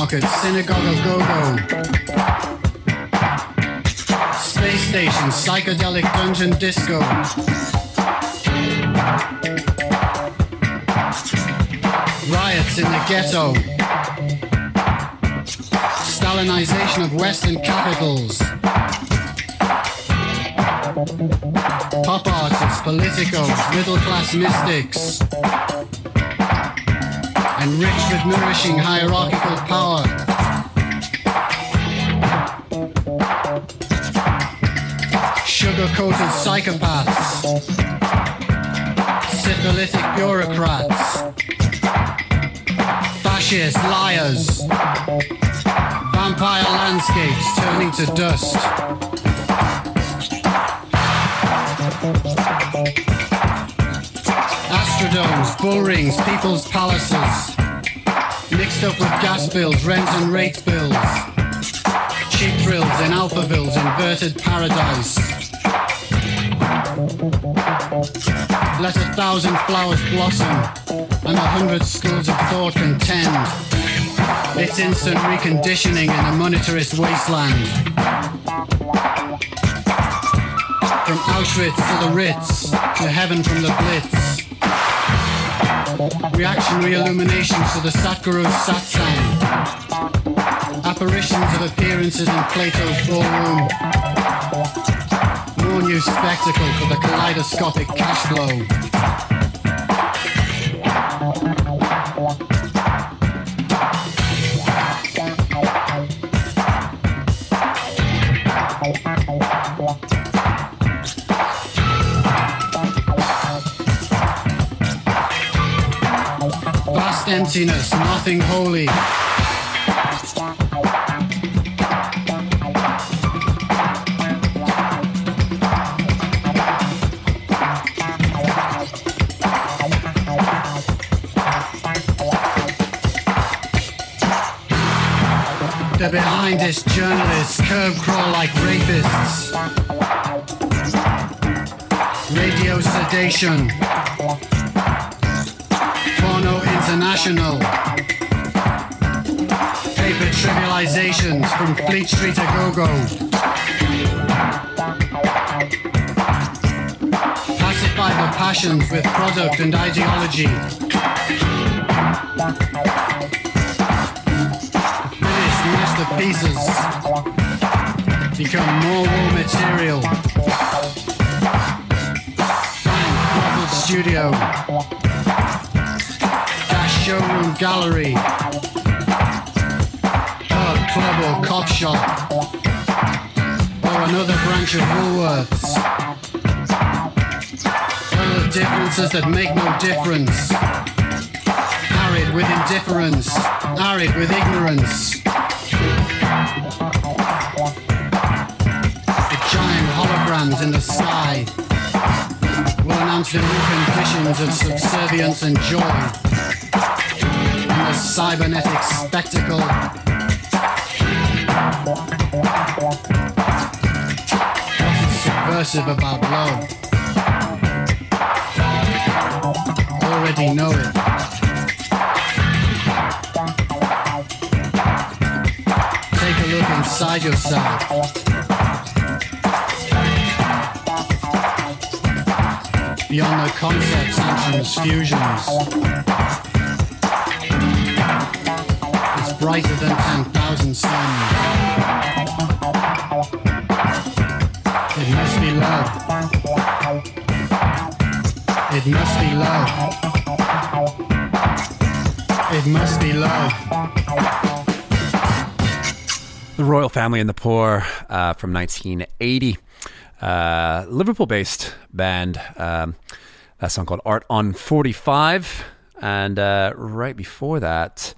market, synagogue of go-go, space station, psychedelic dungeon disco. Riots in the ghetto. Stalinization of Western capitals. Pop artists, politicos, middle class mystics your life, get a job, find enriched with nourishing hierarchical power. Sugar coated psychopaths, syphilitic bureaucrats, fascist liars, vampire landscapes turning to dust. Astrodomes, bull rings, people's palaces, mixed up with gas bills, rent and rate bills, cheap thrills in Alphaville's inverted paradise. Let a thousand flowers blossom and a hundred schools of thought contend. It's instant reconditioning in a monetarist wasteland. From Auschwitz to the Ritz, to heaven from the Blitz. Reactionary illuminations to the Satguru Satsang. Apparitions of appearances in Plato's ballroom. More new spectacle for the kaleidoscopic cash flow. Emptiness, nothing holy. The behindest journalists curb crawl like rapists. Radio sedation. International. Paper trivializations from Fleet Street to Go-Go. Pacify the passions with product and ideology. Finished masterpieces become more raw material. Brothel studio. Showroom gallery. Pub, club or cop shop. Or another branch of Woolworths. Full of differences that make no difference. Arid with indifference. Arid with ignorance. The giant holograms in the sky will announce the new conditions of subservience and joy. The cybernetic spectacle. What is subversive about love? Already know it. Take a look inside yourself. Beyond the concepts and transfusions. Brighter than 10,000 suns. It must be love. It must be love. It must be love. The Royal Family and the Poor uh, from 1980. Uh, Liverpool based band. Um, that song called Art on 45. And uh, right before that,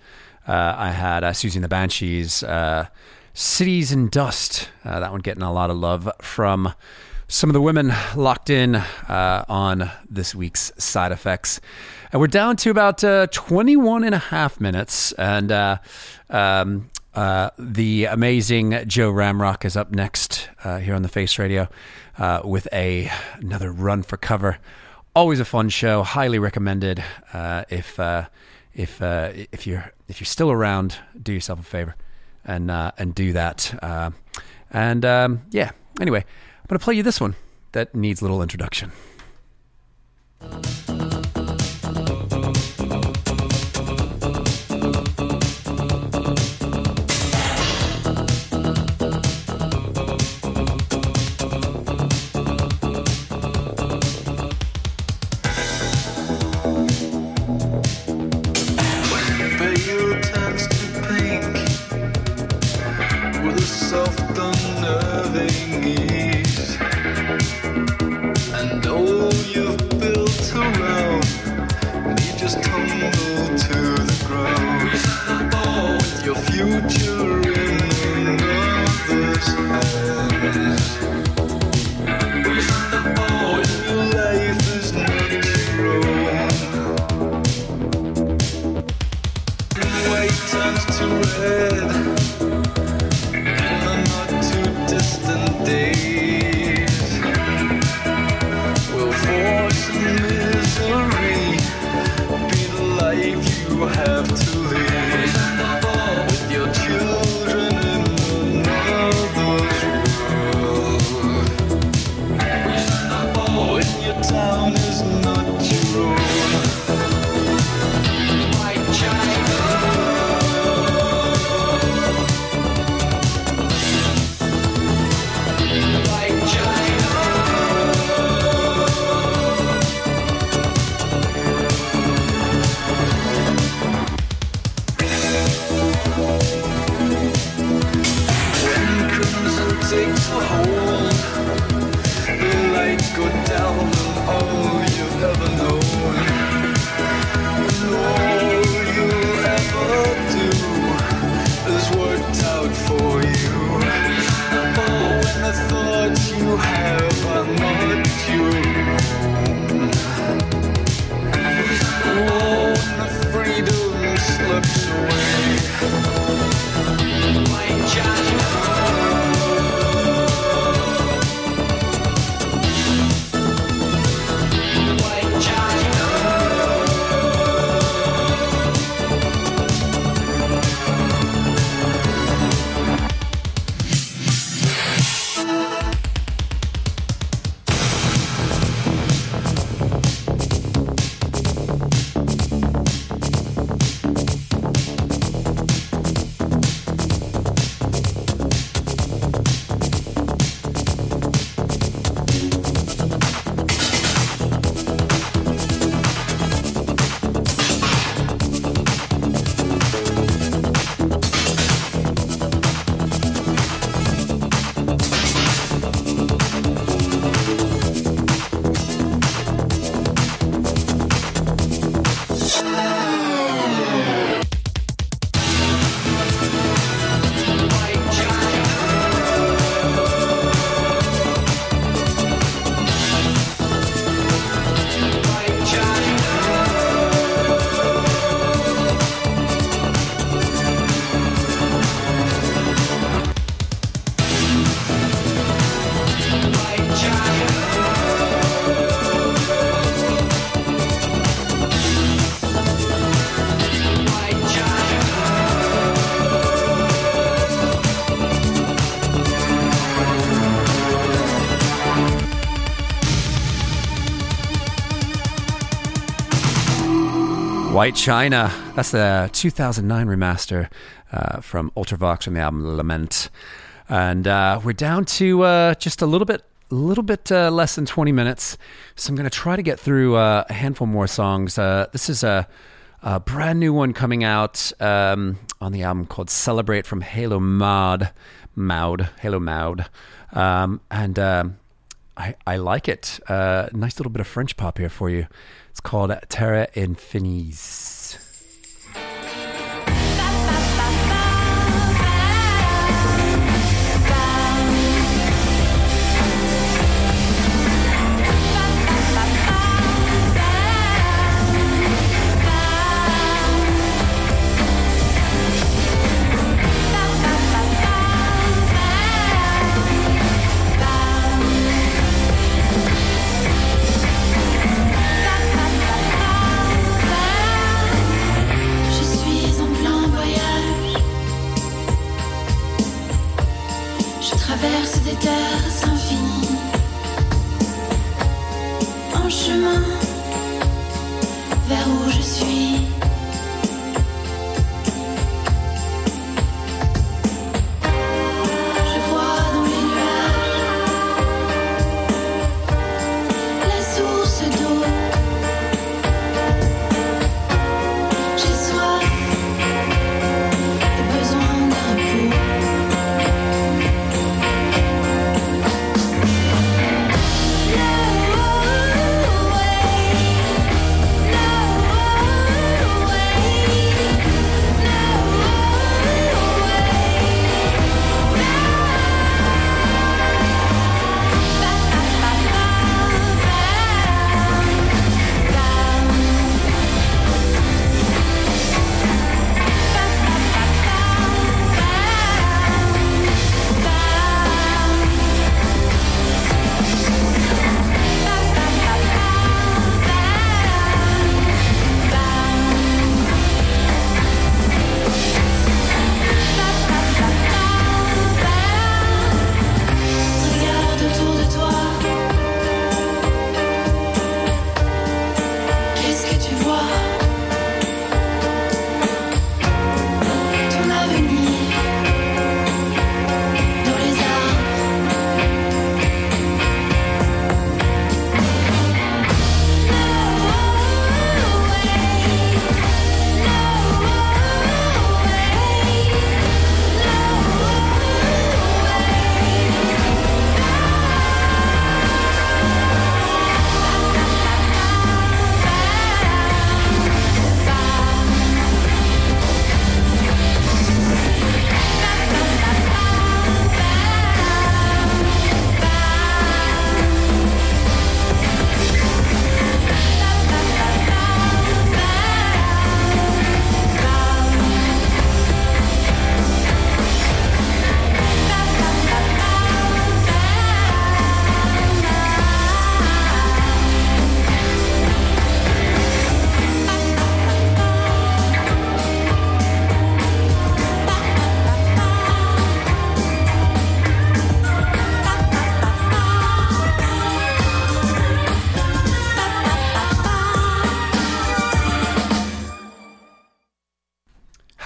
uh, I had uh, Siouxsie and the Banshees, uh, Cities in Dust. Uh, that one getting a lot of love from some of the women locked in uh, on this week's side effects. And we're down to about uh, 21 and a half minutes. And uh, um, the amazing Joe Ramrock is up next here on the Face Radio with a another run for cover. Always a fun show. Highly recommended. If if uh, if you're if you're still around, do yourself a favor and uh, and do that. Uh, and um, yeah. Anyway, I'm gonna play you this one that needs a little introduction. White China. That's the 2009 remaster uh, from Ultravox from the album Lament. And uh, we're down to uh, just a little bit, a little bit uh, less than 20 minutes. So I'm going to try to get through uh, a handful more songs. Uh, this is a, a brand new one coming out um, on the album called Celebrate from Halo Maud. Maud. Halo Maud. Um, and um, I, I like it. Nice little bit of French pop here for you. Called Terres Infinies. Des terres infinies. En chemin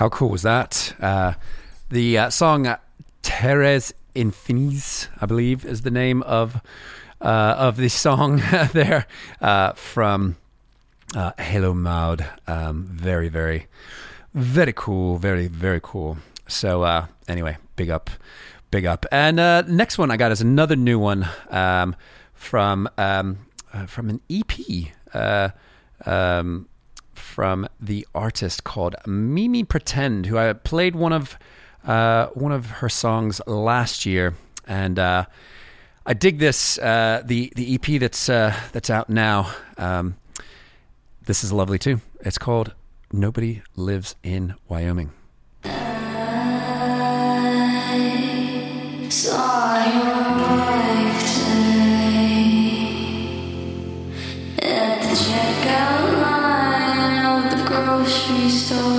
How cool was that? Uh, the uh, song uh, Terres Infinies, I believe, is the name of uh, of the song [LAUGHS] there uh, from Halo Maud. Um, very, very, very cool. Very, very cool. So anyway, big up, big up. And next one I got is another new one um, from um, from an EP. Um, from the artist called Mimi Pretend, who I played one of uh, one of her songs last year, and uh, I dig this uh, the the EP that's uh, that's out now. Um, this is lovely too. It's called Nobody Lives in Wyoming. Your grocery store,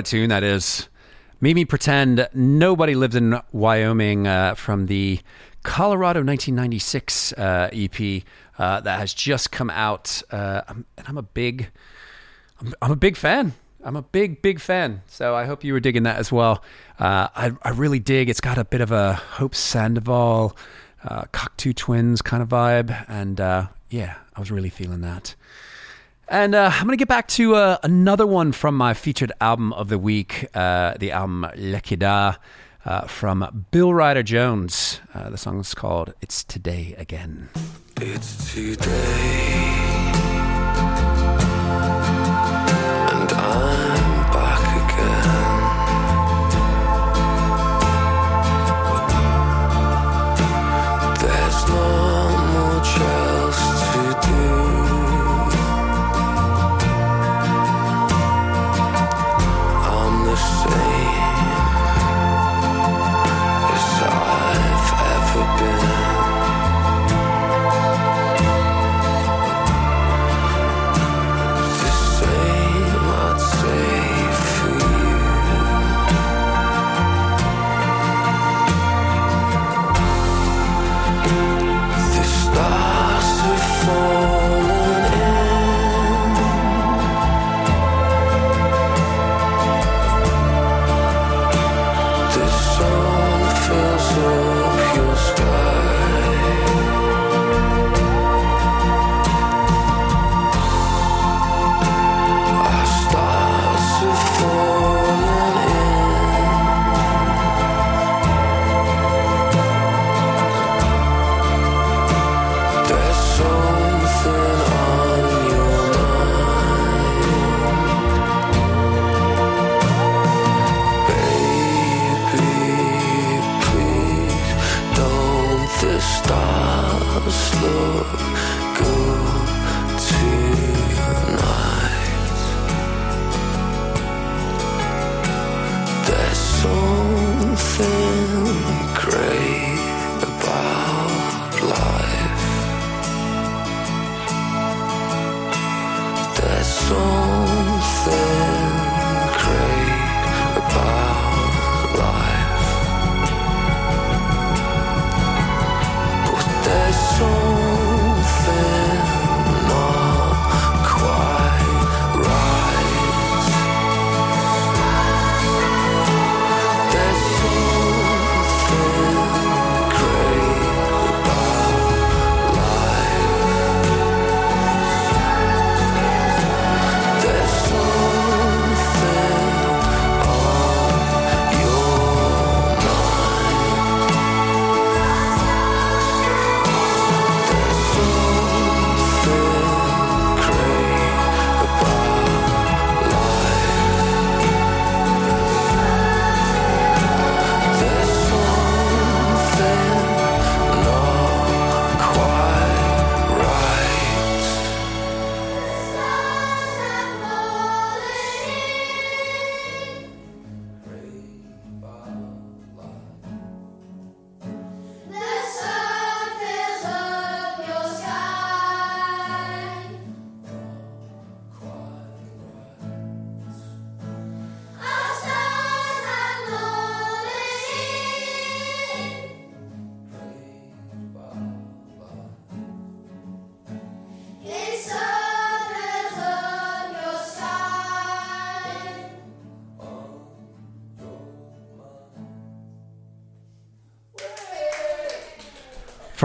a tune that is. Mimi Pretend nobody lives in Wyoming uh, from the Colorado 1996 uh, EP uh, that has just come out. Uh, I'm, and I'm a big, I'm, I'm a big fan. I'm a big, big fan. So I hope you were digging that as well. Uh, I, I really dig. It's got a bit of a Hope Sandoval, uh, Cocteau Twins kind of vibe. And yeah, I was really feeling that. And uh, I'm going to get back to uh, another one from my featured album of the week, uh, the album Iechyd Da uh, from Bill Ryder Jones. Uh, the song is called It's Today Again. It's today,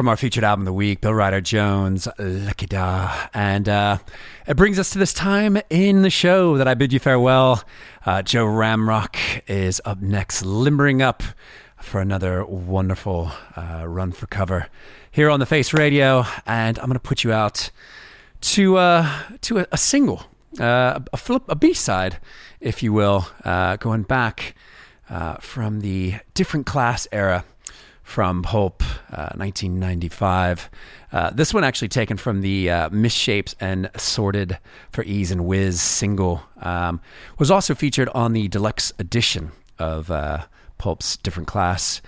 from our featured album of the week, Bill Ryder Jones, Iechyd Da. And uh, it brings us to this time in the show that I bid you farewell. Uh, Joe Ramrock is up next, limbering up for another wonderful uh, run for cover here on the Face Radio. And I'm going to put you out to, uh, to a, a single, uh, a, flip, a B side, if you will, uh, going back from the different class era from Hope, uh, 1995. Uh, this one actually taken from the uh, Misshapes and Sorted for E's and Wizz single. Um, was also featured on the deluxe edition of uh, Pulp's Different Class.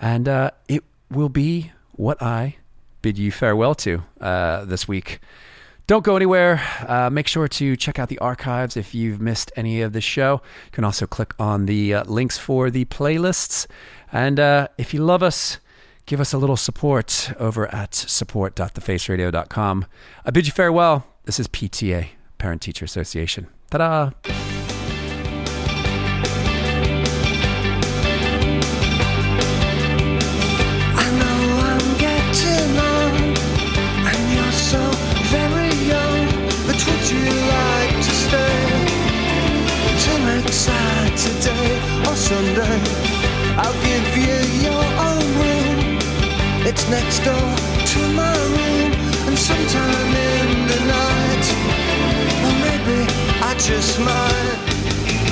And uh, it will be what I bid you farewell to uh, this week. Don't go anywhere. Uh, make sure to check out the archives if you've missed any of the show. You can also click on the uh, links for the playlists and uh, if you love us, give us a little support over at support.thefaceradio.com. I bid you farewell. This is PTA, Parent Teacher Association. Ta da! that's next door to my room. And sometime in the night, or maybe I just might.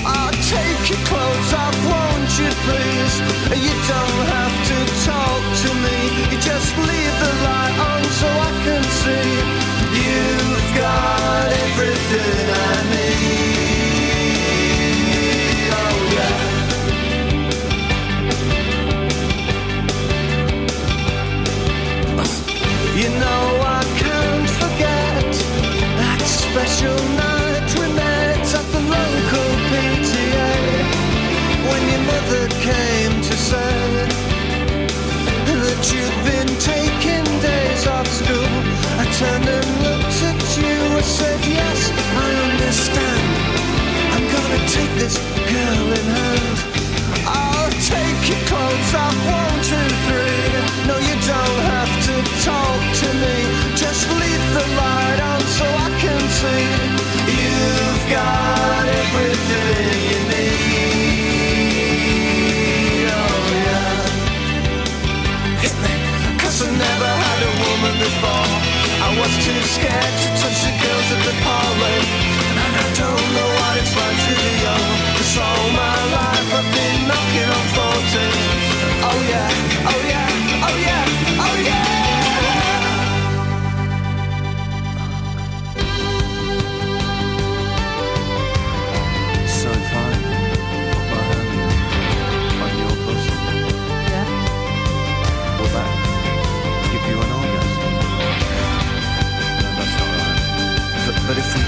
I'll take your clothes off, won't you please? You don't have to talk to me. You just leave the light on so I can see. You've got everything I scared. But if we